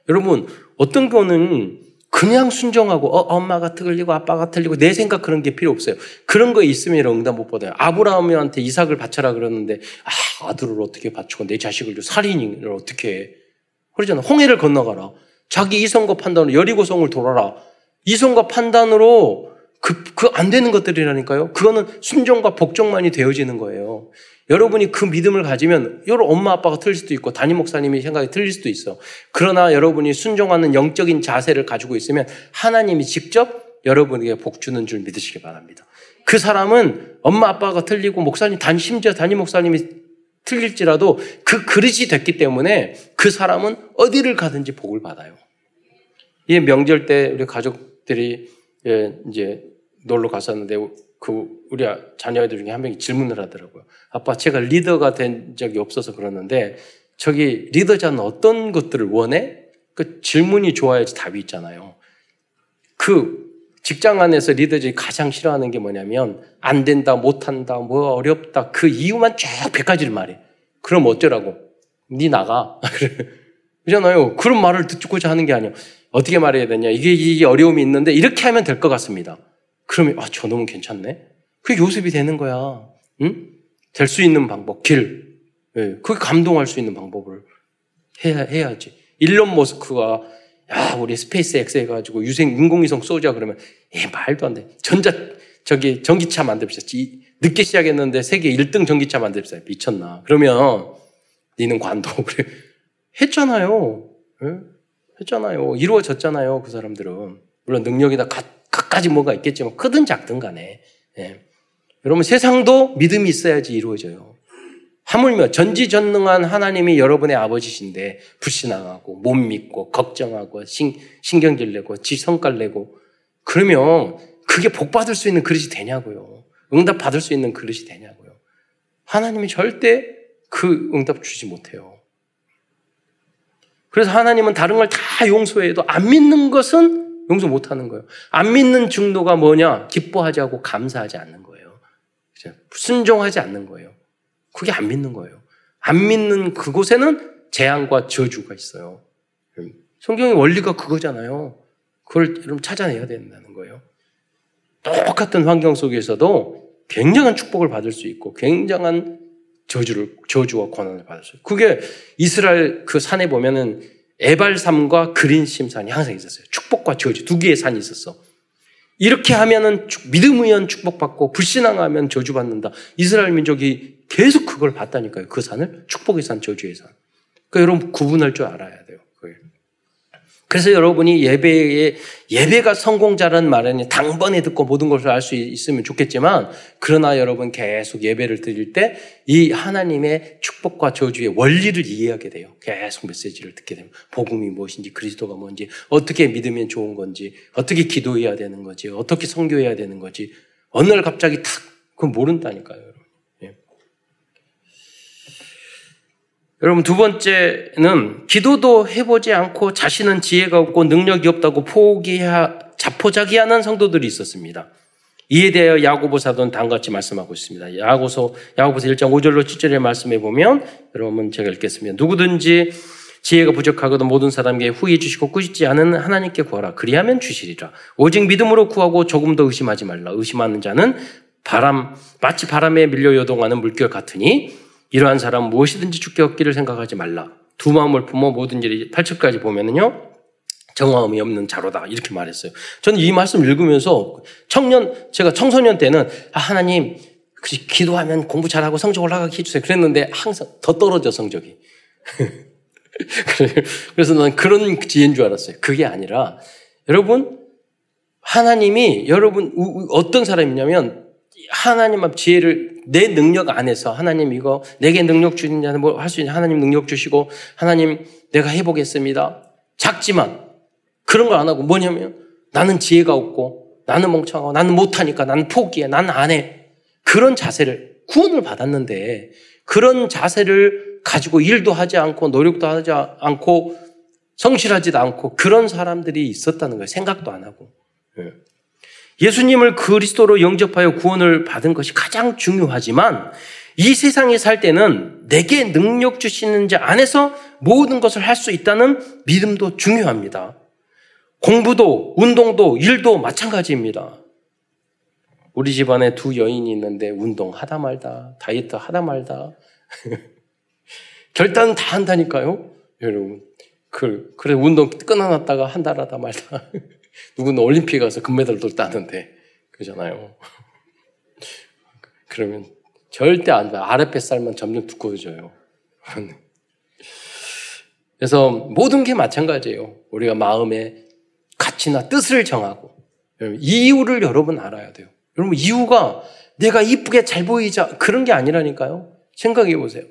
여러분, 어떤 거는 그냥 순종하고 어, 엄마가 틀리고 아빠가 틀리고 내 생각 그런 게 필요 없어요. 그런 거 있으면 응답 못 받아요. 아브라함한테 이삭을 바쳐라 그러는데 아, 아들을 어떻게 바치고 내 자식을 살인을 어떻게 해. 그러잖아. 홍해를 건너가라. 자기 이성과 판단으로 여리고성을 돌아라. 이성과 판단으로 그, 그 안 되는 것들이라니까요. 그거는 순종과 복종만이 되어지는 거예요. 여러분이 그 믿음을 가지면 여러 엄마 아빠가 틀릴 수도 있고 담임 목사님이 생각이 틀릴 수도 있어. 그러나 여러분이 순종하는 영적인 자세를 가지고 있으면 하나님이 직접 여러분에게 복 주는 줄 믿으시기 바랍니다. 그 사람은 엄마 아빠가 틀리고 목사님 단 심지어 담임 목사님이 틀릴지라도 그 그릇이 됐기 때문에 그 사람은 어디를 가든지 복을 받아요. 이 명절 때 우리 가족들이 예, 이제 놀러 갔었는데 그 우리 자녀들 중에 한 명이 질문을 하더라고요. 아빠 제가 리더가 된 적이 없어서 그러는데 저기 리더자는 어떤 것들을 원해? 그 질문이 좋아야지 답이 있잖아요. 그 직장 안에서 리더들이 가장 싫어하는 게 뭐냐면 안 된다, 못 한다, 뭐 어렵다 그 이유만 쭉 100가지를 말해. 그럼 어쩌라고? 네 나가. 그러잖아요. 그런 말을 듣고자 하는 게 아니에요. 어떻게 말해야 되냐? 이게, 이게 어려움이 있는데 이렇게 하면 될 것 같습니다. 그러면 아, 저놈은 괜찮네. 그게 요셉이 되는 거야. 응? 될 수 있는 방법, 길. 예, 그게 감동할 수 있는 방법을 해야, 해야지. 일론 머스크가 야, 우리 SpaceX 해가지고 유생 인공위성 쏘자 그러면 예, 말도 안 돼. 전자 저기 전기차 만듭시다. 늦게 시작했는데 세계 1등 전기차 만듭시다. 미쳤나? 그러면 니는 관도 그래 했잖아요. 예? 했잖아요. 이루어졌잖아요. 그 사람들은 물론 능력이다 갖가지 뭐가 있겠지만 크든 작든 간에 예. 여러분 세상도 믿음이 있어야지 이루어져요. 하물며 전지전능한 하나님이 여러분의 아버지신데 불신앙하고 못 믿고 걱정하고 신, 신경질 내고 지 성깔 내고 그러면 그게 복 받을 수 있는 그릇이 되냐고요. 응답 받을 수 있는 그릇이 되냐고요. 하나님이 절대 그 응답 주지 못해요. 그래서 하나님은 다른 걸 다 용서해도 안 믿는 것은 용서 못 하는 거예요. 안 믿는 중도가 뭐냐? 기뻐하지 않고 감사하지 않는 거예요. 순종하지 않는 거예요. 그게 안 믿는 거예요. 안 믿는 그곳에는 재앙과 저주가 있어요. 성경의 원리가 그거잖아요. 그걸 여러분 찾아내야 된다는 거예요. 똑같은 환경 속에서도 굉장한 축복을 받을 수 있고 굉장한 저주를 저주와 수 있어요. 그게 이스라엘 그 산에 보면은 에발삼과 그린심 산이 항상 있었어요. 축복과 저주 두 개의 산이 있었어. 이렇게 하면은 믿음 의한 축복받고 불신앙하면 저주받는다. 이스라엘 민족이 계속 그걸 봤다니까요. 그 산을 축복의 산, 저주의 산. 그러니까 여러분 구분할 줄 알아야 돼요. 그 래서 여러분이 예배에 예배가 성공자라는 말은 당번에 듣고 모든 것을 알 수 있으면 좋겠지만 그러나 여러분 계속 예배를 드릴 때 이 하나님의 축복과 저주의 원리를 이해하게 돼요. 계속 메시지를 듣게 되면 복음이 무엇인지 그리스도가 뭔지 어떻게 믿으면 좋은 건지 어떻게 기도해야 되는 거지 어떻게 성교해야 되는 거지 어느 날 갑자기 탁 그건 모른다니까요. 여러분 두 번째는 기도도 해보지 않고 자신은 지혜가 없고 능력이 없다고 포기하 자포자기하는 성도들이 있었습니다. 이에 대하여 야고보 사도는 다음같이 말씀하고 있습니다. 야고서 야고보서 1장 5절로 7절의 말씀에 보면 여러분 제가 읽겠습니다. 누구든지 지혜가 부족하거든 모든 사람에게 후해 주시고 꾸짖지 않은 하나님께 구하라. 그리하면 주시리라. 오직 믿음으로 구하고 조금 더 의심하지 말라. 의심하는 자는 바람 마치 바람에 밀려 요동하는 물결 같으니 이러한 사람 무엇이든지 죽게 얻기를 생각하지 말라. 두 마음을 품어 모든 일이 8절까지 보면은요. 정화음이 없는 자로다. 이렇게 말했어요. 저는 이 말씀 읽으면서 청년, 제가 청소년 때는 아, 하나님, 기도하면 공부 잘하고 성적 올라가게 해주세요. 그랬는데 항상 더 떨어져, 성적이. 그래서 난 그런 지혜인 줄 알았어요. 그게 아니라 여러분, 하나님이 여러분, 어떤 사람이냐면 하나님 앞 지혜를 내 능력 안에서 하나님 이거 내게 능력 주는 자는 뭐할수 있는 하나님 능력 주시고 하나님 내가 해보겠습니다. 작지만 그런 걸 안 하고 뭐냐면 나는 지혜가 없고 나는 멍청하고 나는 못하니까 나는 포기해 나는 안 해. 그런 자세를 구원을 받았는데 그런 자세를 가지고 일도 하지 않고 노력도 하지 않고 성실하지도 않고 그런 사람들이 있었다는 거예요. 생각도 안 하고. 예. 예수님을 그리스도로 영접하여 구원을 받은 것이 가장 중요하지만 이 세상에 살 때는 내게 능력 주시는 자 안에서 모든 것을 할 수 있다는 믿음도 중요합니다. 공부도, 운동도, 일도 마찬가지입니다. 우리 집안에 두 여인이 있는데 운동 하다 말다, 다이어트 하다 말다. 결단은 다 한다니까요. 여러분. 그, 그래, 운동 끊어놨다가 한 달 하다 말다. 누구는 올림픽 가서 금메달도 따는데. 그잖아요. 그러면 절대 안 돼. 아랫뱃살만 점점 두꺼워져요. 그래서 모든 게 마찬가지예요. 우리가 마음의 가치나 뜻을 정하고. 이유를 여러분 알아야 돼요. 여러분, 이유가 내가 이쁘게 잘 보이자 그런 게 아니라니까요. 생각해 보세요.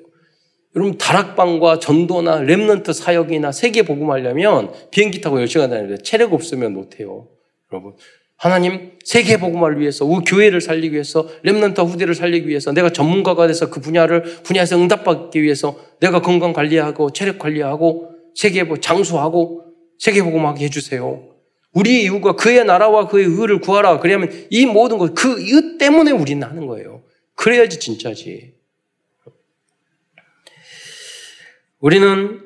여러분, 다락방과 전도나 랩런트 사역이나 세계 복음하려면 비행기 타고 10시간 다니는데 체력 없으면 못해요. 여러분, 하나님 세계 복음을 위해서 우리 교회를 살리기 위해서 렘넌트 후대를 살리기 위해서 내가 전문가가 돼서 그 분야를 분야에서 응답받기 위해서 내가 건강 관리하고 체력 관리하고 세계 장수하고 세계 복음하게 해주세요. 우리의 이유가 그의 나라와 그의 의를 구하라. 그러면 이 모든 것, 그 이유 때문에 우리는 하는 거예요. 그래야지 진짜지. 우리는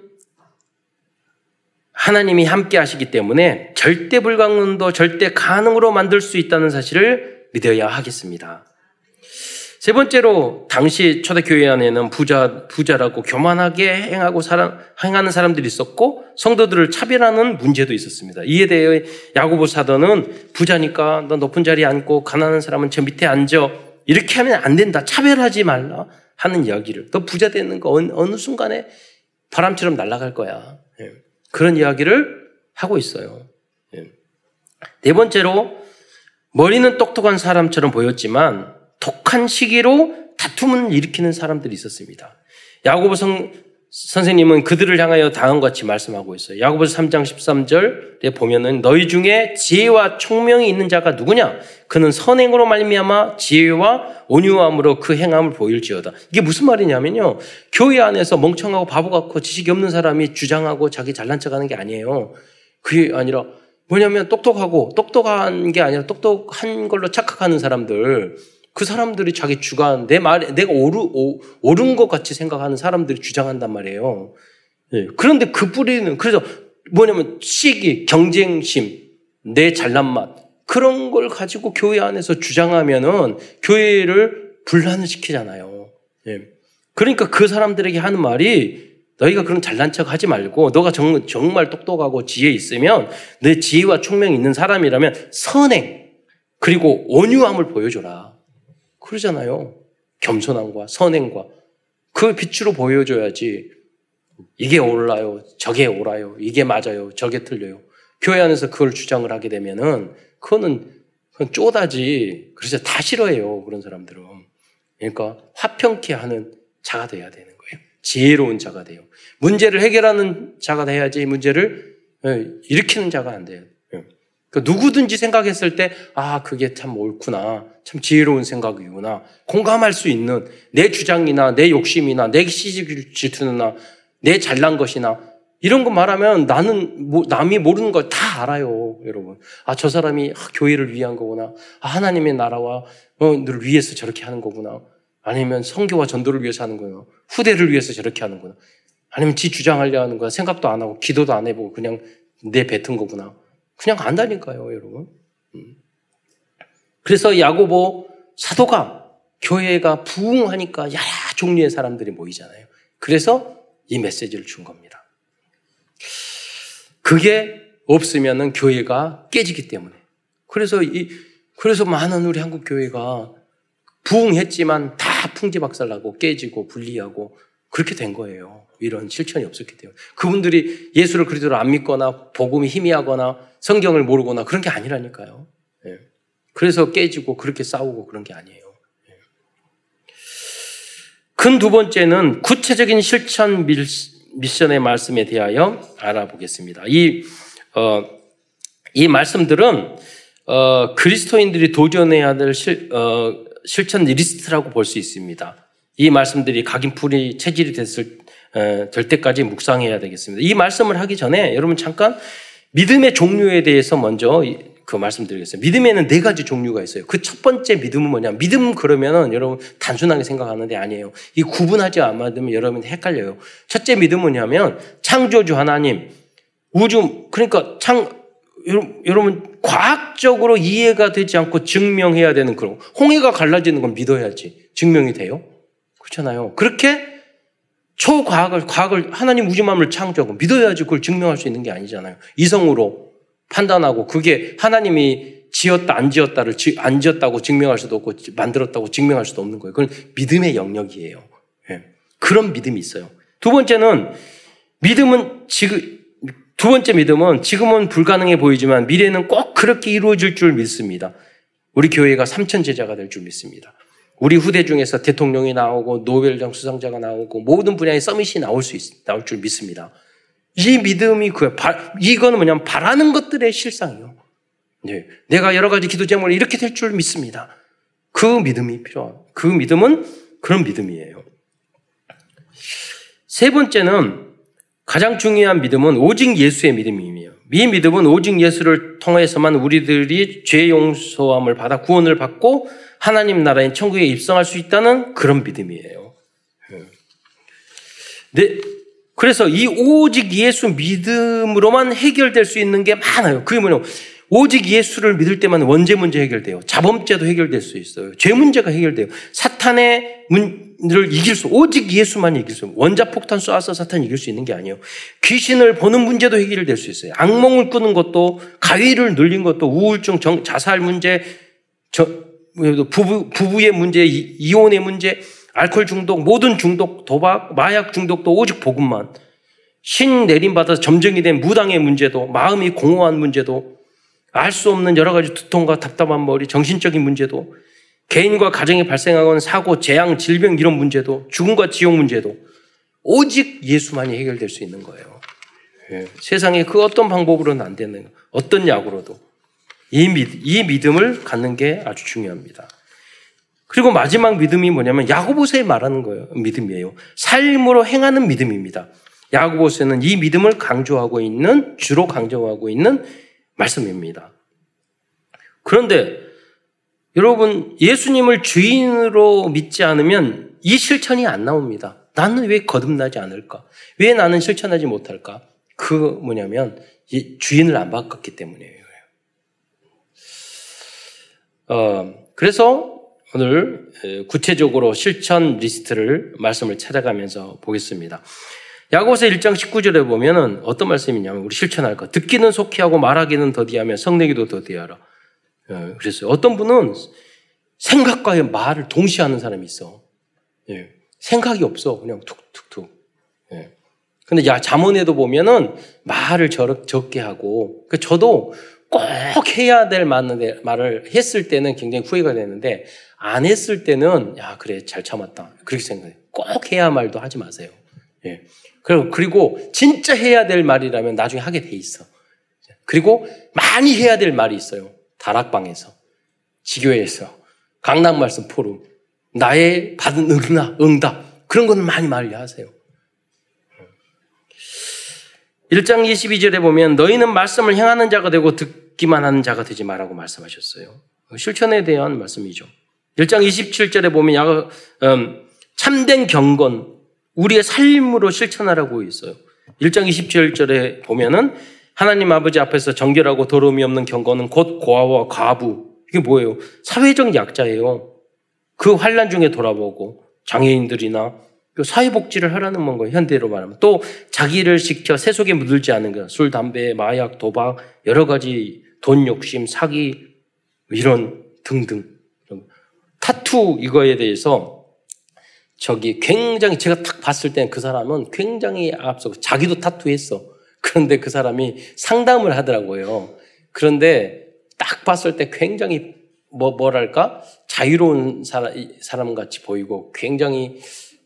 하나님이 함께 하시기 때문에 절대 불가능도 절대 가능으로 만들 수 있다는 사실을 믿어야 하겠습니다. 세 번째로 당시 초대교회 안에는 부자 부자라고 교만하게 행하고 사람, 행하는 사람들이 있었고 성도들을 차별하는 문제도 있었습니다. 이에 대해 야고보 사도는 부자니까 너 높은 자리에 앉고 가난한 사람은 저 밑에 앉아 이렇게 하면 안 된다. 차별하지 말라 하는 이야기를 너 부자 되는 거 어느, 어느 순간에 바람처럼 날아갈 거야. 예. 그런 이야기를 하고 있어요. 예. 네 번째로 머리는 똑똑한 사람처럼 보였지만 독한 시기로 다툼을 일으키는 사람들이 있었습니다. 야고보 성, 선생님은 그들을 향하여 다음과 같이 말씀하고 있어요. 야고보서 3장 13절에 보면은 너희 중에 지혜와 총명이 있는 자가 누구냐? 그는 선행으로 말미암아 지혜와 온유함으로 그 행함을 보일지어다. 이게 무슨 말이냐면요. 교회 안에서 멍청하고 바보 같고 지식이 없는 사람이 주장하고 자기 잘난 척하는 게 아니에요. 그게 아니라 뭐냐면 똑똑하고 똑똑한 게 아니라 똑똑한 걸로 착각하는 사람들 그 사람들이 자기 주관, 내 말, 내가 옳은, 옳은 것 같이 생각하는 사람들이 주장한단 말이에요. 네. 그런데 그 뿌리는, 그래서 뭐냐면 시기, 경쟁심, 내 잘난 맛, 그런 걸 가지고 교회 안에서 주장하면은 교회를 분란을 시키잖아요. 네. 그러니까 그 사람들에게 하는 말이 너희가 그런 잘난 척 하지 말고 너가 정, 정말 똑똑하고 지혜 있으면 내 지혜와 총명이 있는 사람이라면 선행 그리고 온유함을 보여줘라. 그러잖아요. 겸손함과 선행과 그 빛으로 보여줘야지 이게 옳아요, 저게 옳아요, 이게 맞아요, 저게 틀려요. 교회 안에서 그걸 주장을 하게 되면은 그거는 그건 쪼다지. 그래서 다 싫어해요 그런 사람들은. 그러니까 화평케 하는 자가 돼야 되는 거예요. 지혜로운 자가 돼요. 문제를 해결하는 자가 돼야지 문제를 예, 일으키는 자가 안 돼요. 그 누구든지 생각했을 때, 아, 그게 참 옳구나. 참 지혜로운 생각이구나. 공감할 수 있는 내 주장이나 내 욕심이나 내 시집 질투나 내 잘난 것이나 이런 거 말하면 나는 뭐, 남이 모르는 걸 다 알아요, 여러분. 아, 저 사람이 아, 교회를 위한 거구나. 아, 하나님의 나라와 어, 늘 위해서 저렇게 하는 거구나. 아니면 성교와 전도를 위해서 하는 거예요. 후대를 위해서 저렇게 하는구나. 아니면 지 주장하려 하는 거야. 생각도 안 하고 기도도 안 해보고 그냥 내 뱉은 거구나. 그냥 안다니까요, 여러분. 음. 그래서 야고보 사도가 교회가 부흥하니까 여러 종류의 사람들이 모이잖아요. 그래서 이 메시지를 준 겁니다. 그게 없으면은 교회가 깨지기 때문에. 그래서 이 그래서 많은 우리 한국 교회가 부흥했지만 다 풍지 박살나고 깨지고 분리하고 그렇게 된 거예요. 이런 실천이 없었기 때문에. 그분들이 예수를 그리스도로 안 믿거나 복음이 희미하거나 성경을 모르거나 그런 게 아니라니까요. 예. 그래서 깨지고 그렇게 싸우고 그런 게 아니에요. 예. 큰두 번째는 구체적인 실천 미션의 말씀에 대하여 알아보겠습니다. 이, 어, 이 말씀들은 어, 그리스도인들이 도전해야 될 실, 어, 실천 리스트라고 볼 수 있습니다. 이 말씀들이 각인풀이 체질이 됐을 될 때까지 묵상해야 되겠습니다. 이 말씀을 하기 전에 여러분 잠깐 믿음의 종류에 대해서 먼저 그 말씀드리겠습니다. 믿음에는 네 가지 종류가 있어요. 그 첫 번째 믿음은 뭐냐? 믿음 그러면은 여러분 단순하게 생각하는데 아니에요. 이 구분하지 않으면 여러분 헷갈려요. 첫째 믿음은 뭐냐면 창조주 하나님, 우주 그러니까 창 여러분 과학적으로 이해가 되지 않고 증명해야 되는 그런 홍해가 갈라지는 건 믿어야지 증명이 돼요. 그렇잖아요. 그렇게 초과학을 과학을 하나님 우주만을 창조하고 믿어야지 그걸 증명할 수 있는 게 아니잖아요. 이성으로 판단하고 그게 하나님이 지었다 안 지었다를 안 지었다고 증명할 수도 없고 만들었다고 증명할 수도 없는 거예요. 그건 믿음의 영역이에요. 예. 그런 믿음이 있어요. 두 번째는 믿음은 지금 두 번째 믿음은 지금은 불가능해 보이지만 미래는 꼭 그렇게 이루어질 줄 믿습니다. 우리 교회가 삼천 제자가 될 줄 믿습니다. 우리 후대 중에서 대통령이 나오고 노벨상 수상자가 나오고 모든 분야의 서밋이 나올 수 있, 나올 줄 믿습니다. 이 믿음이 그 이거는 뭐냐면 바라는 것들의 실상이요. 네. 내가 여러 가지 기도 제목을 이렇게 될 줄 믿습니다. 그 믿음이 필요한 그 믿음은 그런 믿음이에요. 세 번째는 가장 중요한 믿음은 오직 예수의 믿음이에요. 이 믿음은 오직 예수를 통해서만 우리들이 죄 용서함을 받아 구원을 받고 하나님 나라의 천국에 입성할 수 있다는 그런 믿음이에요. 네, 그래서 이 오직 예수 믿음으로만 해결될 수 있는 게 많아요. 그게 뭐냐면 오직 예수를 믿을 때만 원죄 문제 해결돼요. 자범죄도 해결될 수 있어요. 죄 문제가 해결돼요. 사탄의 문제를 이길 수, 오직 예수만 이길 수, 원자 폭탄 쏴서 사탄 이길 수 있는 게 아니에요. 귀신을 보는 문제도 해결될 수 있어요. 악몽을 꾸는 것도, 가위를 눌린 것도, 우울증, 정, 자살 문제, 저, 부부, 부부의 문제, 이혼의 문제, 알코올 중독, 모든 중독, 도박, 마약 중독도 오직 복음만. 신 내림받아서 점정이 된 무당의 문제도, 마음이 공허한 문제도, 알 수 없는 여러 가지 두통과 답답한 머리, 정신적인 문제도, 개인과 가정에 발생하는 사고, 재앙, 질병 이런 문제도, 죽음과 지옥 문제도 오직 예수만이 해결될 수 있는 거예요. 예. 세상에 그 어떤 방법으로는 안 되는 어떤 약으로도 이, 믿, 이 믿음을 갖는 게 아주 중요합니다. 그리고 마지막 믿음이 뭐냐면 야고보서에 말하는 거예요. 믿음이에요. 삶으로 행하는 믿음입니다. 야고보서는 이 믿음을 강조하고 있는 주로 강조하고 있는 말씀입니다. 그런데 여러분 예수님을 주인으로 믿지 않으면 이 실천이 안 나옵니다. 나는 왜 거듭나지 않을까? 왜 나는 실천하지 못할까? 그 뭐냐면 주인을 안 바꿨기 때문이에요. 어, 그래서 오늘 구체적으로 실천 리스트를 말씀을 찾아가면서 보겠습니다. 야고보서 1장 19절에 보면은 어떤 말씀이냐면 우리 실천할 것. 듣기는 속히 하고 말하기는 더디하며 성내기도 더디하라. 예, 그랬어요. 어떤 분은 생각과 말을 동시에 하는 사람이 있어. 예, 생각이 없어. 그냥 툭툭툭. 예. 근데 야, 잠언에도 보면은 말을 저 적게 하고, 그 저도 꼭 해야 될 말을 했을 때는 굉장히 후회가 되는데, 안 했을 때는, 야, 그래, 잘 참았다. 그렇게 생각해. 꼭 해야 말도 하지 마세요. 예. 그리고 진짜 해야 될 말이라면 나중에 하게 돼 있어. 그리고 많이 해야 될 말이 있어요. 다락방에서, 지교회에서, 강남 말씀 포럼, 나의 받은 응답, 응답 그런 거는 많이 말려 하세요. 1장 22절에 보면 너희는 말씀을 행하는 자가 되고 듣기만 하는 자가 되지 말라고 말씀하셨어요. 실천에 대한 말씀이죠. 1장 27절에 보면 음, 참된 경건, 우리의 삶으로 실천하라고 있어요. 1장 27절에 보면은 하나님 아버지 앞에서 정결하고 더러움이 없는 경건은 곧 고아와 과부. 이게 뭐예요? 사회적 약자예요. 그 환란 중에 돌아보고 장애인들이나 그 사회복지를 하라는 건가 현대로 말하면 또 자기를 지켜 세속에 묻을지 않은 것, 술, 담배, 마약, 도박, 여러 가지 돈 욕심, 사기 이런 등등 타투 이거에 대해서 저기 굉장히 제가 딱 봤을 때는 그 사람은 굉장히 앞서 자기도 타투했어. 그런데 그 사람이 상담을 하더라고요. 그런데 딱 봤을 때 굉장히 뭐 뭐랄까 자유로운 사람 사람 같이 보이고 굉장히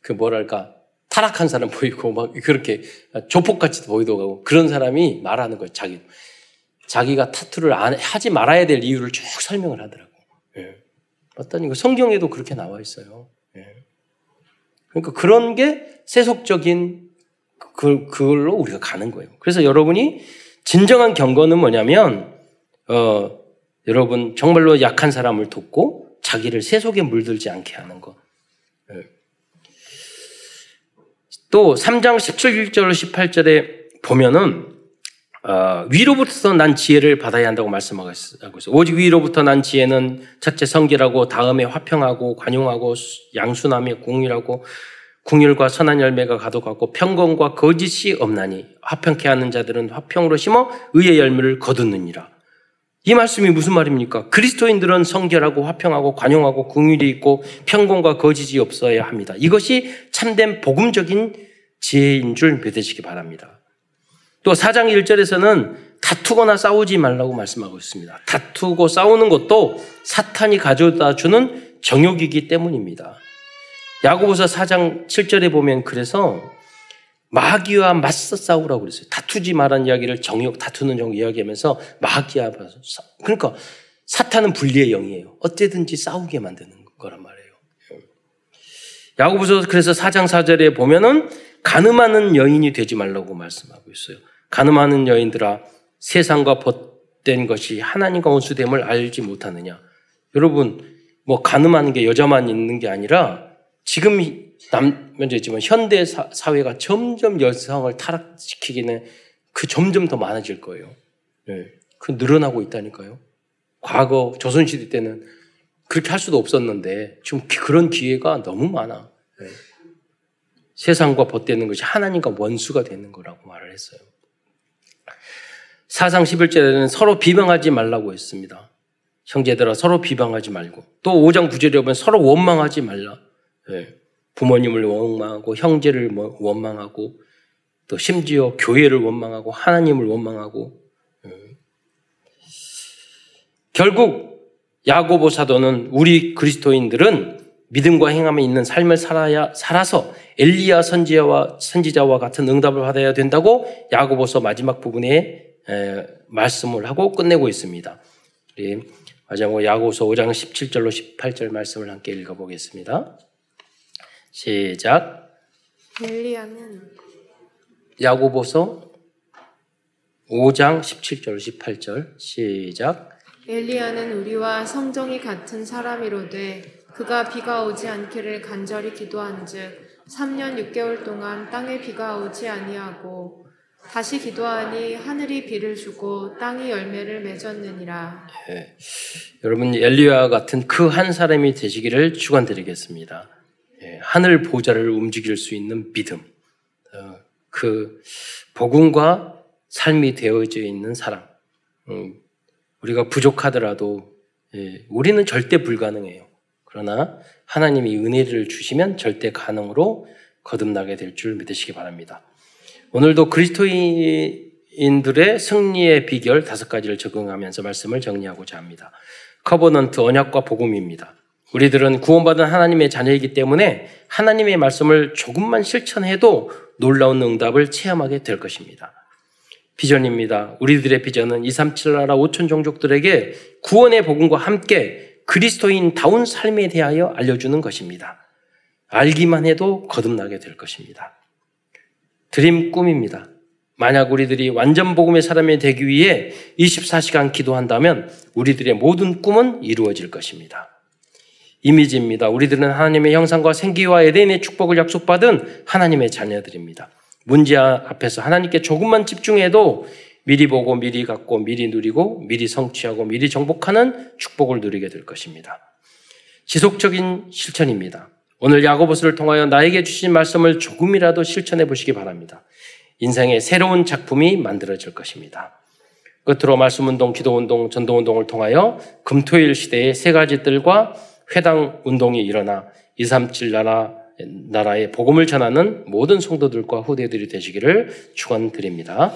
그 뭐랄까 타락한 사람 보이고 막 그렇게 조폭같이 보이더라고 그런 사람이 말하는 거예요. 자기 자기가 타투를 안, 하지 말아야 될 이유를 쭉 설명을 하더라고. 예. 어떤 이거 성경에도 그렇게 나와 있어요. 예. 그러니까 그런 게 세속적인 그, 그걸로 우리가 가는 거예요. 그래서 여러분이 진정한 경건은 뭐냐면, 어, 여러분 정말로 약한 사람을 돕고 자기를 세속에 물들지 않게 하는 것. 예. 또 3장 17절 18절에 보면은 어, 위로부터 난 지혜를 받아야 한다고 말씀하고 있어요. 오직 위로부터 난 지혜는 첫째 성결하고 다음에 화평하고 관용하고 양순함이 공유하고 궁율과 선한 열매가 가득하고 평건과 거짓이 없나니 화평케 하는 자들은 화평으로 심어 의의 열매를 거두느니라. 이 말씀이 무슨 말입니까? 그리스도인들은 성결하고 화평하고 관용하고 궁율이 있고 평공과 거짓이 없어야 합니다. 이것이 참된 복음적인 지혜인 줄 믿으시기 바랍니다. 또 4장 1절에서는 다투거나 싸우지 말라고 말씀하고 있습니다. 다투고 싸우는 것도 사탄이 가져다 주는 정욕이기 때문입니다. 야고보서 4장 7절에 보면 그래서 마귀와 맞서 싸우라고 그랬어요. 다투지 말란 이야기를 정욕, 다투는 정 이야기하면서 마귀와 맞서 그러니까 사탄은 분리의 영이에요. 어쨌든지 싸우게 만드는 거란 말이에요. 야고보서 그래서 4장 4절에 보면은 가늠하는 여인이 되지 말라고 말씀하고 있어요. 가늠하는 여인들아 세상과 벗된 것이 하나님과 원수됨을 알지 못하느냐. 여러분 뭐 가늠하는 게 여자만 있는 게 아니라 지금 남, 먼저 있지만 현대 사, 회가 점점 여성을 타락시키기는 그 점점 더 많아질 거예요. 네. 그 늘어나고 있다니까요. 과거 조선시대 때는 그렇게 할 수도 없었는데 지금 그런 기회가 너무 많아. 네. 세상과 벗대는 것이 하나님과 원수가 되는 거라고 말을 했어요. 사상 11절에는 서로 비방하지 말라고 했습니다. 형제들아 서로 비방하지 말고 또 5장 9절에 보면 서로 원망하지 말라. 네. 부모님을 원망하고 형제를 뭐 원망하고 또 심지어 교회를 원망하고 하나님을 원망하고 음. 결국 야고보 사도는 우리 그리스도인들은 믿음과 행함에 있는 삶을 살아야 살아서 엘리야 선지자와 선지자와 같은 응답을 받아야 된다고 야고보서 마지막 부분에 에, 말씀을 하고 끝내고 있습니다. 마지막으로 야고보서 5장 17절로 18절 말씀을 함께 읽어보겠습니다. 시작. 엘리야는 야고보서 5장 17절 18절 시작. 엘리야는 우리와 성정이 같은 사람이로되 그가 비가 오지 않기를 간절히 기도한즉 3년 6개월 동안 땅에 비가 오지 아니하고 다시 기도하니 하늘이 비를 주고 땅이 열매를 맺었느니라. 네. 여러분 엘리야 같은 그 한 사람이 되시기를 축원드리겠습니다. 예, 하늘 보좌를 움직일 수 있는 믿음, 어, 그 복음과 삶이 되어져 있는 사람. 음, 우리가 부족하더라도 예, 우리는 절대 불가능해요. 그러나 하나님이 은혜를 주시면 절대 가능으로 거듭나게 될 줄 믿으시기 바랍니다. 오늘도 그리스도인들의 승리의 비결 다섯 가지를 적용하면서 말씀을 정리하고자 합니다. covenant 언약과 복음입니다. 우리들은 구원받은 하나님의 자녀이기 때문에 하나님의 말씀을 조금만 실천해도 놀라운 응답을 체험하게 될 것입니다. 비전입니다. 우리들의 비전은 237 나라 5천 종족들에게 구원의 복음과 함께 그리스도인 다운 삶에 대하여 알려주는 것입니다. 알기만 해도 거듭나게 될 것입니다. 드림 꿈입니다. 만약 우리들이 완전 복음의 사람이 되기 위해 24시간 기도한다면 우리들의 모든 꿈은 이루어질 것입니다. 이미지입니다. 우리들은 하나님의 형상과 생기와 에덴의 축복을 약속받은 하나님의 자녀들입니다. 문제 앞에서 하나님께 조금만 집중해도 미리 보고 미리 갖고 미리 누리고 미리 성취하고 미리 정복하는 축복을 누리게 될 것입니다. 지속적인 실천입니다. 오늘 야고보스를 통하여 나에게 주신 말씀을 조금이라도 실천해 보시기 바랍니다. 인생의 새로운 작품이 만들어질 것입니다. 끝으로 말씀 운동, 기도 운동, 전도 운동을 통하여 금토일 시대의 세 가지 뜰과 회당 운동이 일어나 237 나라 나라의 복음을 전하는 모든 성도들과 후대들이 되시기를 축원드립니다.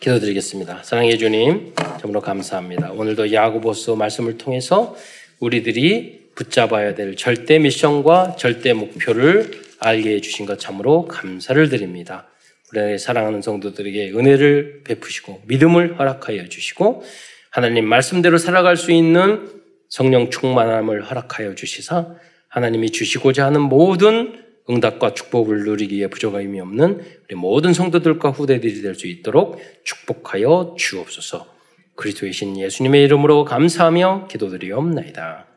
기도드리겠습니다. 사랑해 주님, 정말로 감사합니다. 오늘도 야고보스 말씀을 통해서 우리들이 붙잡아야 될 절대 미션과 절대 목표를 알게 해주신 것 참으로 감사를 드립니다. 우리 사랑하는 성도들에게 은혜를 베푸시고 믿음을 허락하여 주시고 하나님 말씀대로 살아갈 수 있는 성령 충만함을 허락하여 주시사 하나님이 주시고자 하는 모든 응답과 축복을 누리기 위해 부족함이 없는 우리 모든 성도들과 후대들이 될 수 있도록 축복하여 주옵소서. 그리스도이신 예수님의 이름으로 감사하며 기도드리옵나이다.